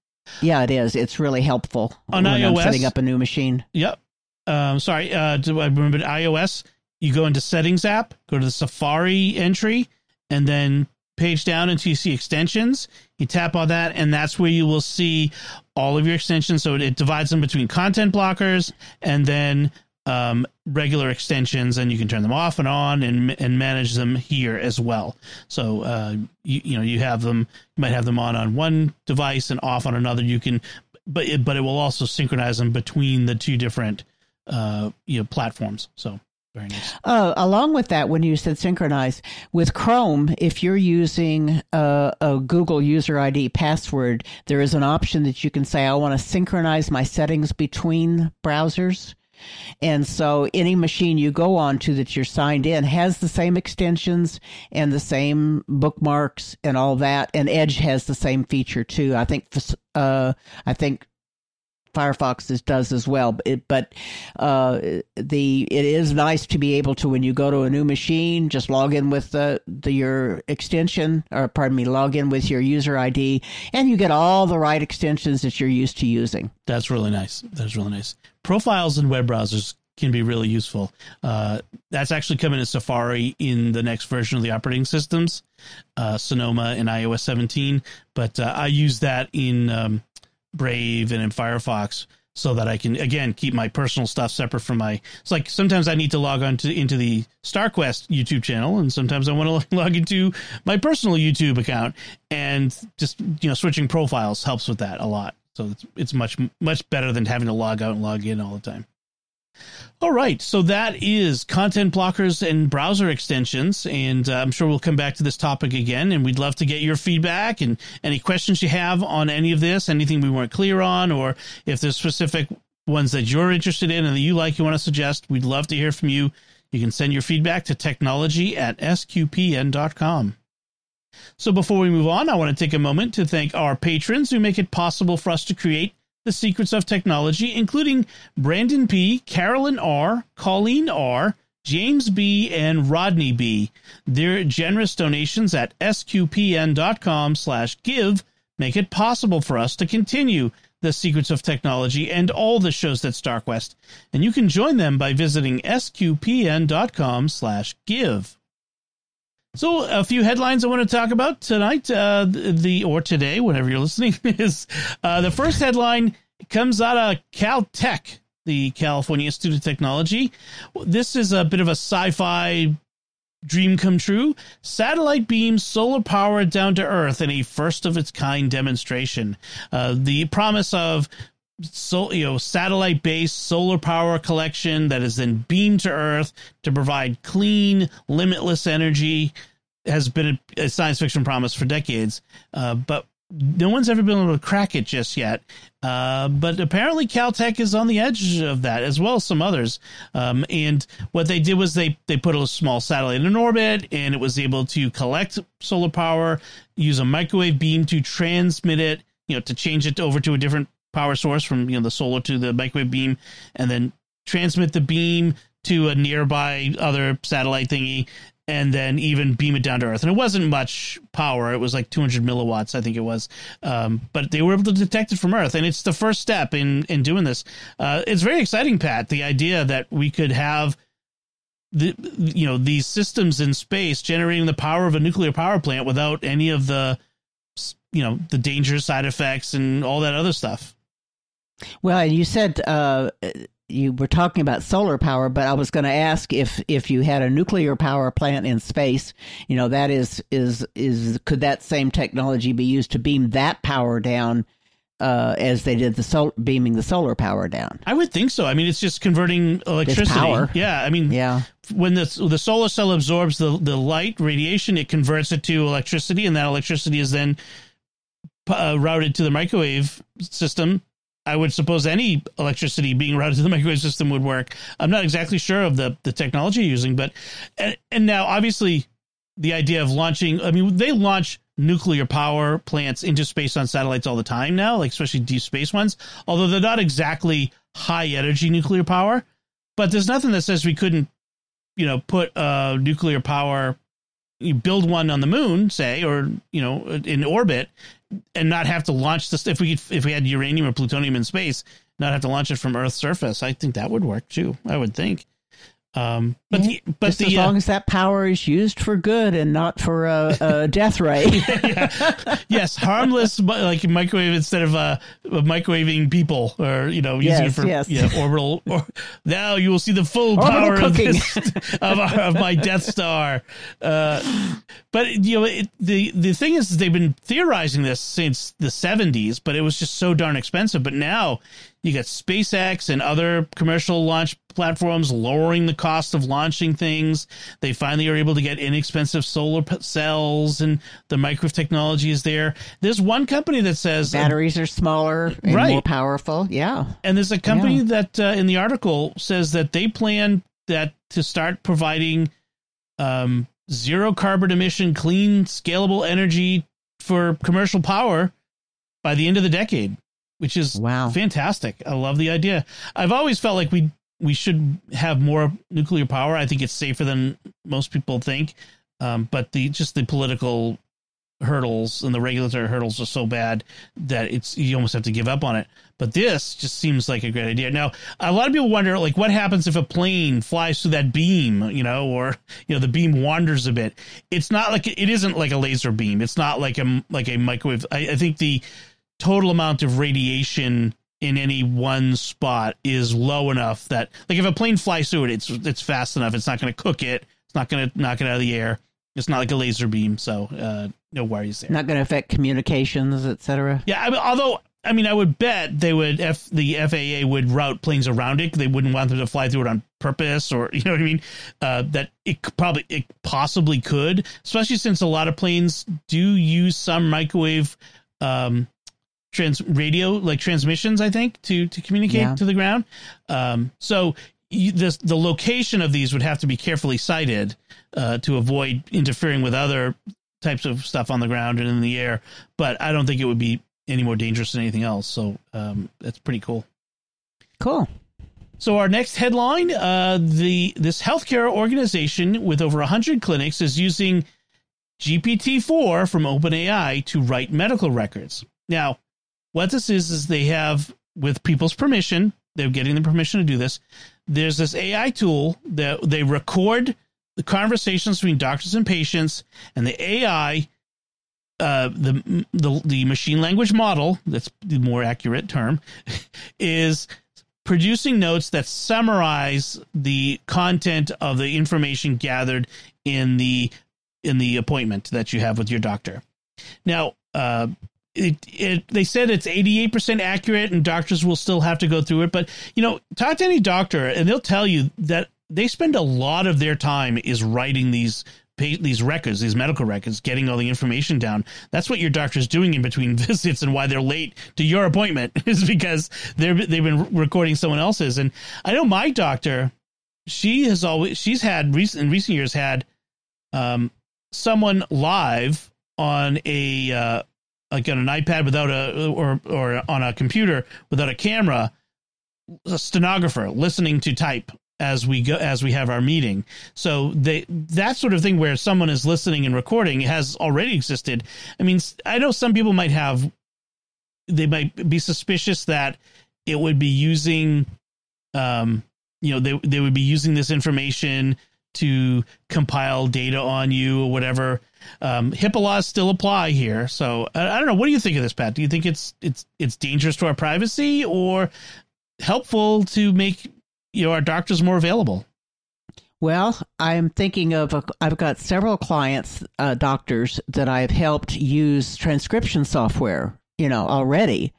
Yeah, it is. It's really helpful on when iOS. I'm setting up a new machine. Yep. Um, sorry. Uh, do I remember iOS? You go into Settings app, go to the Safari entry, and then page down until you see extensions. You tap on that, and that's where you will see all of your extensions. So it, divides them between content blockers and then um, regular extensions, and you can turn them off and on and and manage them here as well. So uh, you you know you have them, you might have them on on one device and off on another. You can, but it, but it will also synchronize them between the two different uh, you know platforms. So. Uh, along with that, when you said synchronize with Chrome, if you're using a, a, Google user ID password, there is an option that you can say, I want to synchronize my settings between browsers. And so any machine you go on to that you're signed in has the same extensions and the same bookmarks and all that. And Edge has the same feature too. I think, uh, I think Firefox does as well. It, but uh, the it is nice to be able to when you go to a new machine, just log in with the, the your extension, or pardon me, log in with your user ID, and you get all the right extensions that you're used to using. That's really nice. That's really nice. Profiles in web browsers can be really useful. Uh, that's actually coming in Safari in the next version of the operating systems, uh, Sonoma and iOS 17. But uh, I use that in um, Brave and in Firefox so that I can again keep my personal stuff separate from my. It's like sometimes I need to log on to into the StarQuest YouTube channel, and sometimes I want to log into my personal YouTube account, and just you know switching profiles helps with that a lot. So it's it's much much better than having to log out and log in all the time. All right, so that is content blockers and browser extensions, and uh, I'm sure we'll come back to this topic again. And we'd love to get your feedback and any questions you have on any of this, anything we weren't clear on, or if there's specific ones that you're interested in and that you like, you want to suggest. We'd love to hear from you. You can send your feedback to technology at sqpn.com. So before we move on, I want to take a moment to thank our patrons who make it possible for us to create the secrets of technology, including Brandon P., Carolyn R., Colleen R., James B. and Rodney B. Their generous donations at sqpn.com slash give make it possible for us to continue the secrets of technology and all the shows that StarQuest. And you can join them by visiting sqpn.com slash give. So a few headlines I want to talk about tonight, uh, the or today, whenever you're listening, is uh, the first headline comes out of Caltech, the California Institute of Technology. This is a bit of a sci-fi dream come true. Satellite beams solar power down to Earth in a first of its kind demonstration. Uh, the promise of so you know satellite based solar power collection that is then beamed to earth to provide clean limitless energy has been a, a science fiction promise for decades. Uh, but no one's ever been able to crack it just yet. Uh, but apparently caltech is on the edge of that as well as some others. Um, and what they did was they they put a small satellite in orbit and it was able to collect solar power use a microwave beam to transmit it you know to change it over to a different power source from you know the solar to the microwave beam, and then transmit the beam to a nearby other satellite thingy, and then even beam it down to Earth. And it wasn't much power; it was like 200 milliwatts, I think it was. Um, but they were able to detect it from Earth, and it's the first step in in doing this. Uh, it's very exciting, Pat. The idea that we could have the you know these systems in space generating the power of a nuclear power plant without any of the you know the dangerous side effects and all that other stuff. Well, and you said uh, you were talking about solar power, but I was going to ask if if you had a nuclear power plant in space, you know, that is is is could that same technology be used to beam that power down? Uh, as they did the sol- beaming the solar power down. I would think so. I mean, it's just converting electricity. Yeah, I mean, yeah. When the the solar cell absorbs the the light radiation, it converts it to electricity, and that electricity is then uh, routed to the microwave system I would suppose any electricity being routed to the microwave system would work. I'm not exactly sure of the, the technology using, but and, and now obviously the idea of launching. I mean, they launch nuclear power plants into space on satellites all the time now, like especially deep space ones. Although they're not exactly high energy nuclear power, but there's nothing that says we couldn't, you know, put a nuclear power, you build one on the moon, say, or you know, in orbit, and not have to launch this if we if we had uranium or plutonium in space, not have to launch it from Earth's surface. I think that would work too. I would think. Um, but the, but just the, as long uh, as that power is used for good and not for a, a death ray. yeah. yes, harmless like microwave instead of uh, microwaving people or you know using Yes, it for yes. yeah, orbital. Or, now you will see the full Orbital power of, this, of, our, of my Death Star. Uh, but you know it, the the thing is they've been theorizing this since the seventies, but it was just so darn expensive. But now you got SpaceX and other commercial launch platforms lowering the cost of launching things. They finally are able to get inexpensive solar p- cells, and the microwave technology is there. There's one company that says, Batteries are smaller and Right. more powerful. Yeah. and there's a company Yeah. that uh, in the article says that they plan that to start providing um, zero carbon emission, clean, scalable energy for commercial power by the end of the decade, which is Wow. fantastic. I love the idea. I've always felt like we we should have more nuclear power. I think it's safer than most people think, um, but the just the political hurdles and the regulatory hurdles are so bad that it's you almost have to give up on it. But this just seems like a great idea. Now, a lot of people wonder like what happens if a plane flies through that beam, you know, or you know the beam wanders a bit. It's not like it isn't like a laser beam. It's not like a like a microwave. I, I think the total amount of radiation in any one spot is low enough that like if a plane flies through it, it's it's fast enough. It's not going to cook it. It's not going to knock it out of the air. It's not like a laser beam, so uh, no worries there. Not going to affect communications, etc. Yeah, I mean, although I mean, I would bet they would F the FAA would route planes around it. They wouldn't want them to fly through it on purpose, or you know what I mean. Uh, that it probably it possibly could, especially since a lot of planes do use some microwave um, trans radio like transmissions. I think to to communicate Yeah. to the ground. Um, so. You, this, the location of these would have to be carefully sited uh, to avoid interfering with other types of stuff on the ground and in the air. But I don't think it would be any more dangerous than anything else. So um, that's pretty cool. Cool. So our next headline: uh, the this healthcare organization with over hundred clinics is using GPT four from OpenAI to write medical records. Now, what this is is they have, with people's permission, they're getting the permission to do this. There's this AI tool that they record the conversations between doctors and patients, and the AI, uh, the the the machine language model, that's the more accurate term, is producing notes that summarize the content of the information gathered in the in the appointment that you have with your doctor. Now, uh, it, it they said it's 88% accurate and doctors will still have to go through it but you know talk to any doctor and they'll tell you that they spend a lot of their time is writing these these records these medical records getting all the information down. That's what your doctor's doing in between visits and why they're late to your appointment is because they're they've been recording someone else's. And i know my doctor she has always she's had recent in recent years had um someone live on a uh, like on an iPad without a or or on a computer without a camera, a stenographer listening to type as we go as we have our meeting. So they that sort of thing where someone is listening and recording has already existed. I mean, I know some people might have they might be suspicious that it would be using um you know they they would be using this information to compile data on you or whatever. Um, HIPAA laws still apply here, so I, I, don't know. What do you think of this, Pat? Do you think it's it's it's dangerous to our privacy or helpful to make you know our doctors more available? Well, I'm thinking of I've got several clients, uh, doctors that I've helped use transcription software, you know, already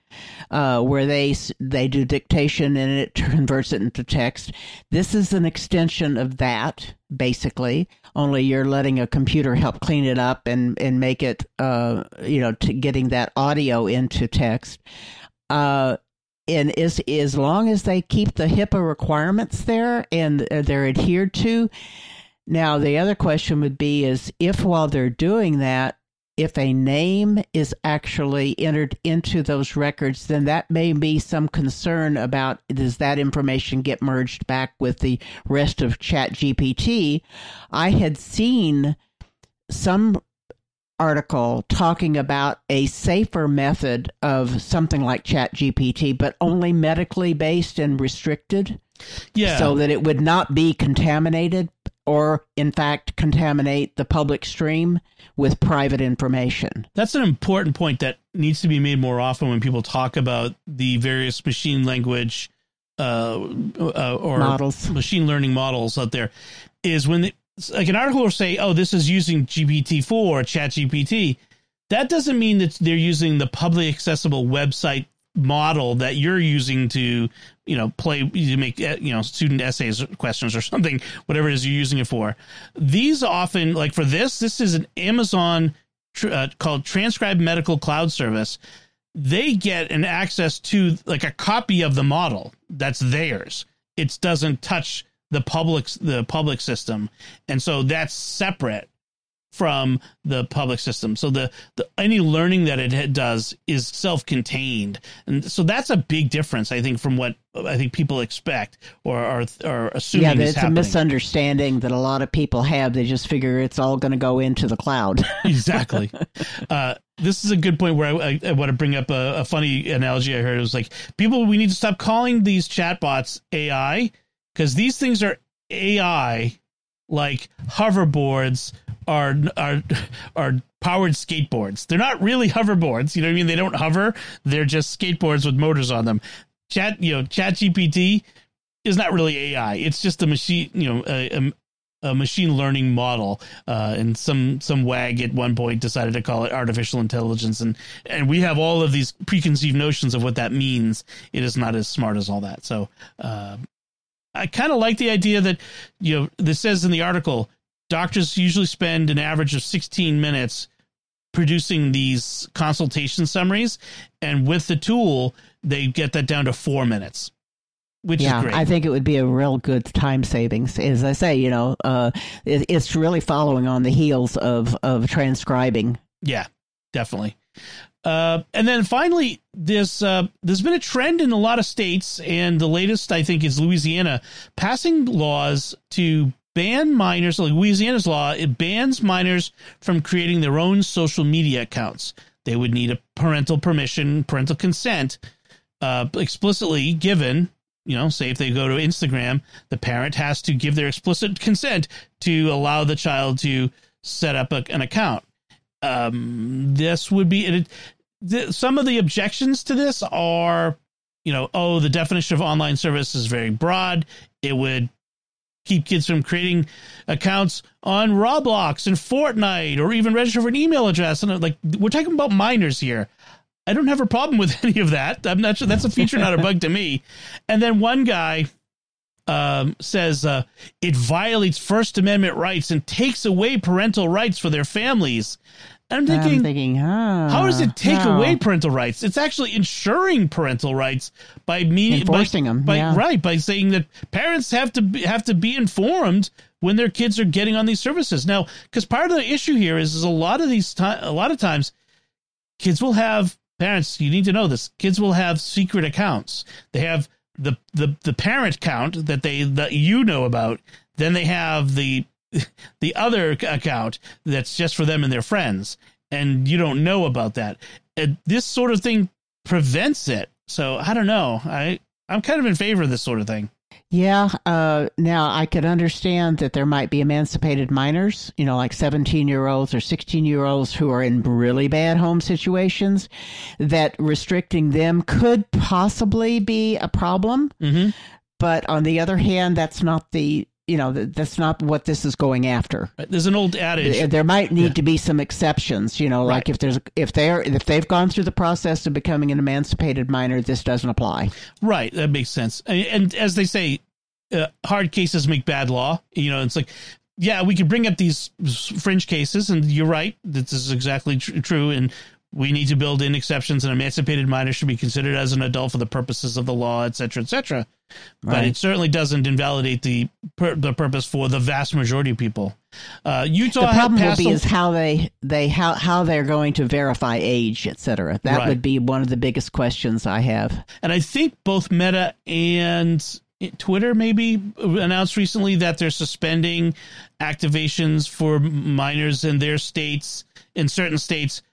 uh, where they they do dictation and it converts it into text. This is an extension of that, basically. Only you're letting a computer help clean it up and and make it, uh, you know, to getting that audio into text. Uh, and is as long as they keep the HIPAA requirements there and they're adhered to. Now, the other question would be is if while they're doing that, if a name is actually entered into those records, then that may be some concern about does that information get merged back with the rest of ChatGPT. I had seen some article talking about a safer method of something like ChatGPT, but only medically based and restricted. Yeah. So that it would not be contaminated or, in fact, contaminate the public stream with private information. That's an important point that needs to be made more often when people talk about the various machine language uh, uh, or models. machine learning models out there. Is when they, like an article will say, "Oh, this is using GPT four or ChatGPT." That doesn't mean that they're using the publicly accessible website model that you're using to you know play to make uh, you know student essays questions or something whatever it is you're using it for. These often like for this this is an amazon uh, called transcribe medical cloud service. They get an access to like a copy of the model that's theirs. It doesn't touch the public the public system. And so that's separate from the public system. So the, the any learning that it does is self-contained, and so that's a big difference, I think, from what I think people expect or are, are assuming. Yeah, it's happening. a misunderstanding that a lot of people have. They just figure it's all going to go into the cloud. exactly. Uh, this is a good point where I, I, I want to bring up a, a funny analogy I heard. It was like people, we need to stop calling these chatbots AI because these things are AI like hoverboards are are are powered skateboards. They're not really hoverboards. You know what I mean? They don't hover. They're just skateboards with motors on them. Chat, you know, ChatGPT is not really AI. It's just a machine, you know, a, a machine learning model. Uh, and some some wag at one point decided to call it artificial intelligence, and and we have all of these preconceived notions of what that means. It is not as smart as all that. So. Uh, I kind of like the idea that you know this says in the article doctors usually spend an average of 16 minutes producing these consultation summaries and with the tool they get that down to 4 minutes which yeah, is great. I think it would be a real good time savings. As I say, you know, uh, it, it's really following on the heels of of transcribing. Yeah, definitely. Uh, and then finally, this uh, there's been a trend in a lot of states, and the latest I think is Louisiana passing laws to ban minors. Like Louisiana's law, it bans minors from creating their own social media accounts. They would need a parental permission, parental consent, uh, explicitly given. You know, say if they go to Instagram, the parent has to give their explicit consent to allow the child to set up a, an account um, this would be it, the, some of the objections to this are, you know, oh, the definition of online service is very broad. It would keep kids from creating accounts on Roblox and Fortnite or even register for an email address. And like, we're talking about minors here. I don't have a problem with any of that. I'm not sure that's a feature, not a bug to me. And then one guy um, says uh, it violates First Amendment rights and takes away parental rights for their families. I'm thinking, I'm thinking huh, how does it take how? away parental rights? It's actually ensuring parental rights by me enforcing by, them, by, yeah. right by saying that parents have to be, have to be informed when their kids are getting on these services. Now, because part of the issue here is, is a lot of these time, a lot of times, kids will have parents. You need to know this. Kids will have secret accounts. They have the the the parent account that they that you know about. Then they have the the other account that's just for them and their friends, and you don't know about that. And this sort of thing prevents it. So I don't know. I I'm kind of in favor of this sort of thing. Yeah. Uh, now I could understand that there might be emancipated minors, you know, like 17 year olds or 16 year olds who are in really bad home situations, that restricting them could possibly be a problem. Mm-hmm. But on the other hand, that's not the you know that's not what this is going after there's an old adage there might need yeah. to be some exceptions you know like right. if there's if they're if they've gone through the process of becoming an emancipated minor this doesn't apply right that makes sense and, and as they say uh, hard cases make bad law you know it's like yeah we could bring up these fringe cases and you're right this is exactly tr- true and we need to build in exceptions. An emancipated minor should be considered as an adult for the purposes of the law, et cetera, et cetera. Right. But it certainly doesn't invalidate the per, the purpose for the vast majority of people. Uh, Utah. The problem will be a, is how they they how how they're going to verify age, et cetera. That right. would be one of the biggest questions I have. And I think both Meta and Twitter maybe announced recently that they're suspending activations for minors in their states in certain states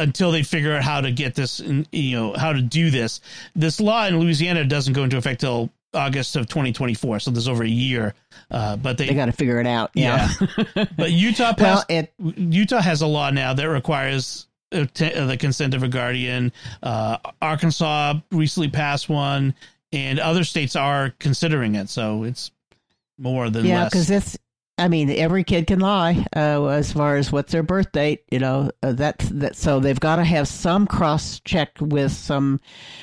until they figure out how to get this, you know, how to do this. This law in Louisiana doesn't go into effect till August of 2024, so there's over a year. Uh, but they they got to figure it out. Yeah, yeah. but Utah passed, well, it, Utah has a law now that requires uh, the consent of a guardian. Uh, Arkansas recently passed one, and other states are considering it. So it's more than yeah, because it's I mean, every kid can lie uh, as far as what's their birth date. You know uh, that's that. So they've got to have some cross check with some.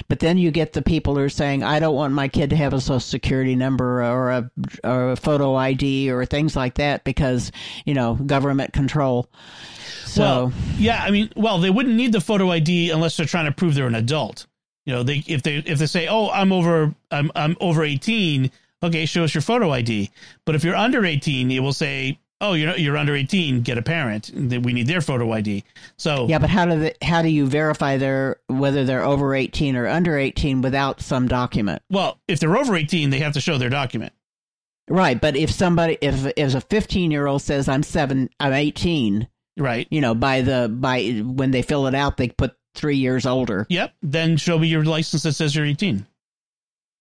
But then you get the people who are saying, "I don't want my kid to have a social security number or a, or a photo ID or things like that because you know government control." So well, yeah, I mean, well, they wouldn't need the photo ID unless they're trying to prove they're an adult. You know, they if they if they say, "Oh, I'm over, I'm I'm over 18." Okay, show us your photo ID. But if you're under 18, it will say, oh, you're you're under 18, get a parent. We need their photo ID. So yeah, but how do the, how do you verify their whether they're over 18 or under 18 without some document? Well, if they're over 18, they have to show their document. Right, but if somebody if if a 15 year old says I'm seven, I'm 18. Right. You know, by the by when they fill it out, they put three years older. Yep. Then show me your license that says you're 18.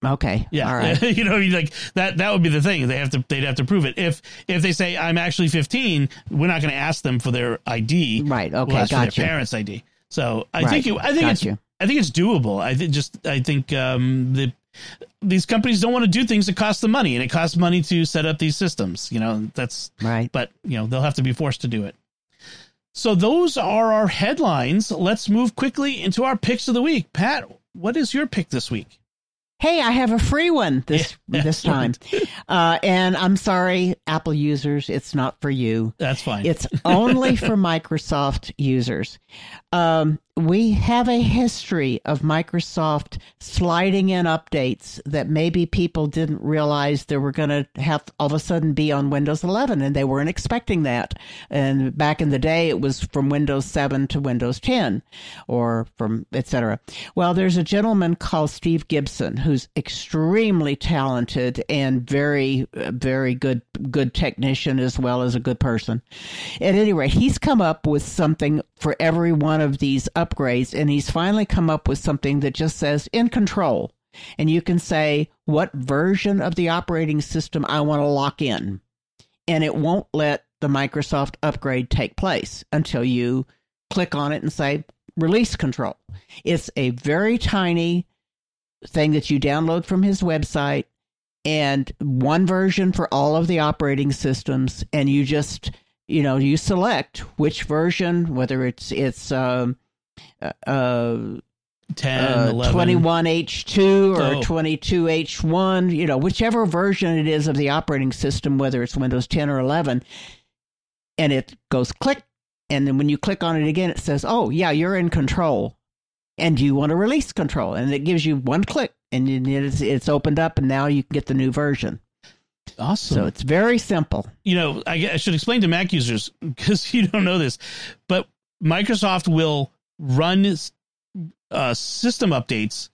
Okay. Yeah. All right. you know, like that. That would be the thing. They have to. They'd have to prove it. If if they say I'm actually 15, we're not going to ask them for their ID. Right. Okay. We'll ask gotcha. for their parents' ID. So I right. think. you. I think gotcha. it's. I think it's doable. I think just. I think um, the these companies don't want to do things that cost them money, and it costs money to set up these systems. You know, that's right. But you know, they'll have to be forced to do it. So those are our headlines. Let's move quickly into our picks of the week. Pat, what is your pick this week? Hey, I have a free one this Yeah. this time. Uh, and I'm sorry, Apple users, it's not for you. That's fine. It's only for Microsoft users. Um, we have a history of Microsoft sliding in updates that maybe people didn't realize they were going to have all of a sudden be on Windows 11, and they weren't expecting that. And back in the day, it was from Windows 7 to Windows 10, or from etc. Well, there's a gentleman called Steve Gibson who's extremely talented and very, uh, very good, good technician as well as a good person. At any rate, he's come up with something for every one of these upgrades, and he's finally come up with something that just says InControl. And you can say what version of the operating system I want to lock in. And it won't let the Microsoft upgrade take place until you click on it and say release control. It's a very tiny thing that you download from his website and one version for all of the operating systems and you just you know you select which version whether it's it's um uh, uh 10, 11. 21H2 or Oh. 22H1, you know, whichever version it is of the operating system, whether it's Windows 10 or 11, and it goes click. And then when you click on it again, it says, oh, yeah, you're in control. And you want to release control. And it gives you one click and it's, it's opened up, and now you can get the new version. Awesome. So it's very simple. you know, I, I should explain to Mac users because you don't know this, but Microsoft will run uh, system updates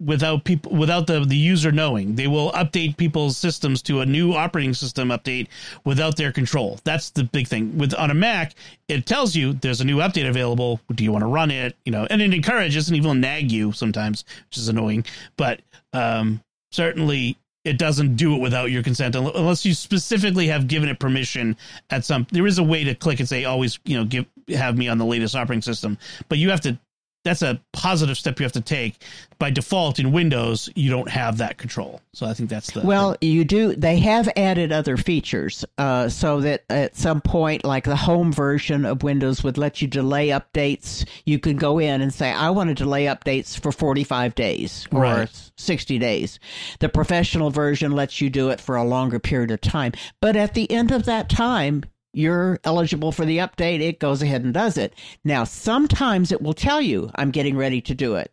without people without the the user knowing. They will update people's systems to a new operating system update without their control. That's the big thing. With on a Mac, it tells you there's a new update available. Do you want to run it? You know, and it encourages and even nag you sometimes, which is annoying. But um, certainly it doesn't do it without your consent unless you specifically have given it permission at some there is a way to click and say always you know give have me on the latest operating system but you have to that's a positive step you have to take by default in windows you don't have that control so i think that's the Well, you do. They have added other features uh, so that at some point, like the home version of Windows would let you delay updates. You could go in and say, I want to delay updates for 45 days or Right. 60 days. The professional version lets you do it for a longer period of time. But at the end of that time, you're eligible for the update. It goes ahead and does it. Now, sometimes it will tell you, I'm getting ready to do it.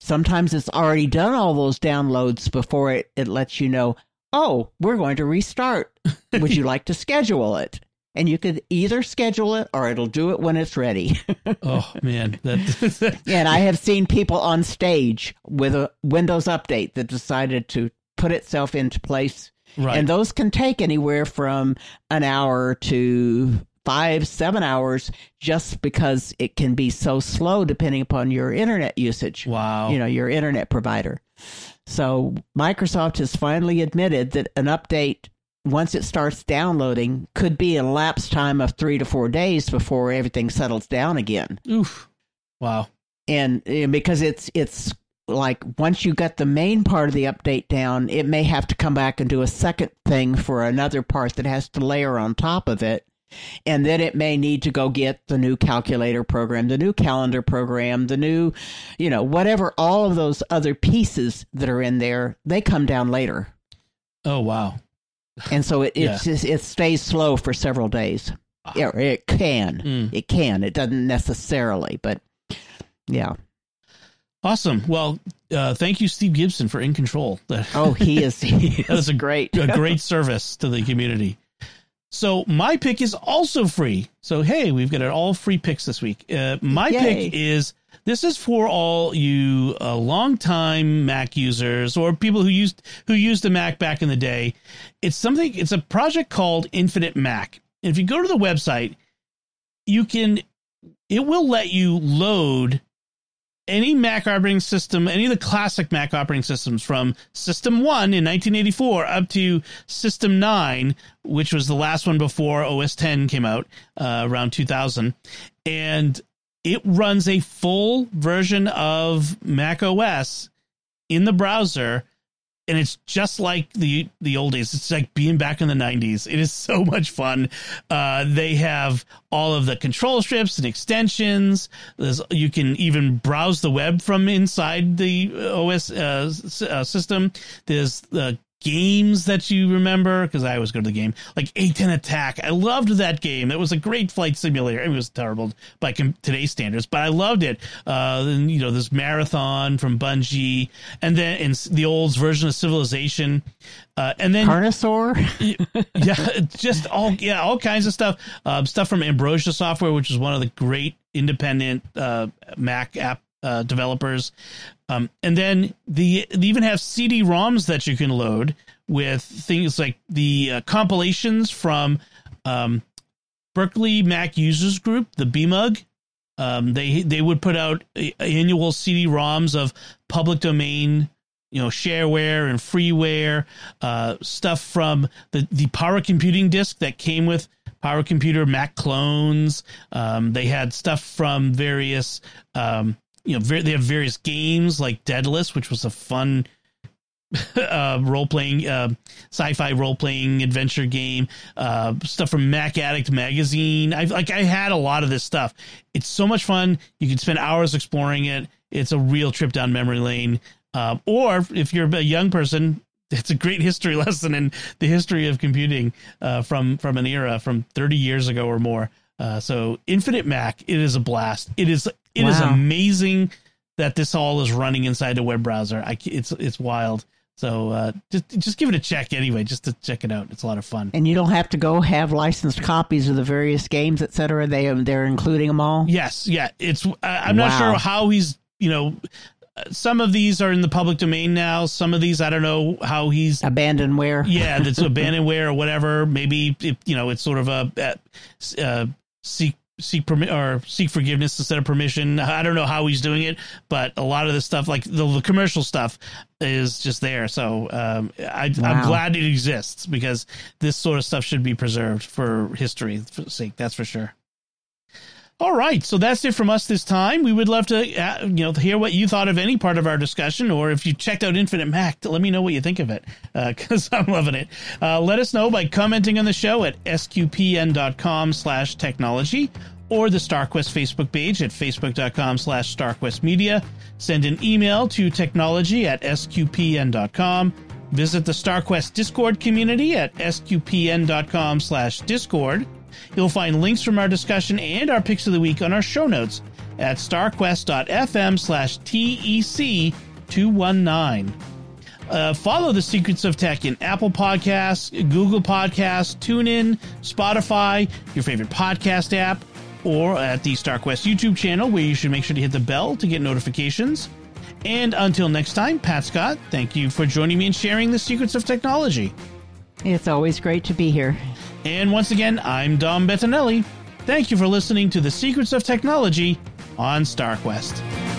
Sometimes it's already done all those downloads before it, it lets you know, oh, we're going to restart. Would you like to schedule it? And you could either schedule it or it'll do it when it's ready. oh man that and I have seen people on stage with a Windows update that decided to put itself into place. Right. And those can take anywhere from an hour to five, seven hours just because it can be so slow depending upon your internet usage wow. you know your internet provider. So microsoft has finally admitted that an update once it starts downloading could be a lapse time of three to four days before everything settles down again. Oof. Wow. And, and because it's it's like once you get the main part of the update down it may have to come back and do a second thing for another part that has to layer on top of it. And then it may need to go get the new calculator program the new calendar program the new you know whatever all of those other pieces that are in there they come down later. Oh wow. And so it Yeah. just, it stays slow for several days. Yeah it can. Mm. it can. It doesn't necessarily but yeah awesome well uh, thank you steve gibson for InControl Oh, he is. He That was is great. a great service to the community. So my pick is also free. So hey, we've got an all free picks this week. Uh, my Yay. pick is this is for all you uh, longtime Mac users or people who used who used a Mac back in the day. It's something. It's a project called Infinite Mac. And if you go to the website, you can. It will let you load any Mac operating system, any of the classic Mac operating systems from System 1 in 1984 up to System 9, which was the last one before OS 10 came out uh, around 2000. And it runs a full version of Mac OS in the browser and it's just like the the old days. It's like being back in the '90s. It is so much fun. Uh, they have all of the control strips and extensions. There's, you can even browse the web from inside the OS uh, uh, system. There's the games that you remember because I always go to the game like A10 Attack. I loved that game. It was a great flight simulator. It was terrible by com- today's standards, but I loved it. Uh, and, you know, this marathon from Bungie, and then in the old version of Civilization, uh, and then Carnosaur. yeah, just all yeah, all kinds of stuff. Uh, stuff from Ambrosia Software, which is one of the great independent uh, Mac app uh, developers. Um, and then the they even have CD-ROMs that you can load with things like the uh, compilations from um, Berkeley Mac Users Group, the BMUG. Um, they they would put out annual CD-ROMs of public domain, you know, shareware and freeware uh, stuff from the the Power Computing disk that came with Power Computer Mac clones. Um, they had stuff from various um, you know, they have various games like Daedalus, which was a fun uh, role playing, uh, sci fi role playing adventure game. Uh, stuff from Mac Addict magazine. I like I had a lot of this stuff. It's so much fun. You can spend hours exploring it. It's a real trip down memory lane. Uh, or if you're a young person, it's a great history lesson in the history of computing uh, from from an era from 30 years ago or more. Uh, so Infinite Mac, it is a blast. It is it wow. is amazing that this all is running inside a web browser. I, it's it's wild. So uh, just just give it a check anyway, just to check it out. It's a lot of fun. And you don't have to go have licensed copies of the various games, etc. They they're including them all. Yes, yeah. It's I'm wow. not sure how he's you know. Some of these are in the public domain now. Some of these I don't know how he's abandonware. Yeah, that's abandonware or whatever. Maybe it, you know it's sort of a, a, a seek seek permi- or seek forgiveness instead of permission. I don't know how he's doing it, but a lot of the stuff, like the, the commercial stuff, is just there. So um, I, am glad it exists because this sort of stuff should be preserved for history's sake. That's for sure. All right, so that's it from us this time. We would love to, uh, you know, hear what you thought of any part of our discussion, or if you checked out Infinite Mac, let me know what you think of it, because uh, I'm loving it. Uh, let us know by commenting on the show at sqpn.com/technology or the StarQuest Facebook page at facebook.com/starquestmedia. Send an email to technology at sqpn.com. Visit the StarQuest Discord community at sqpn.com/discord You'll find links from our discussion and our picks of the week on our show notes at starquest.fm slash TEC219. Uh, follow the Secrets of Tech in Apple Podcasts, Google Podcasts, TuneIn, Spotify, your favorite podcast app, or at the StarQuest YouTube channel, where you should make sure to hit the bell to get notifications. And until next time, Pat Scott, thank you for joining me and sharing the secrets of technology. It's always great to be here. And once again, I'm Dom Bettinelli. Thank you for listening to The Secrets of Technology on StarQuest.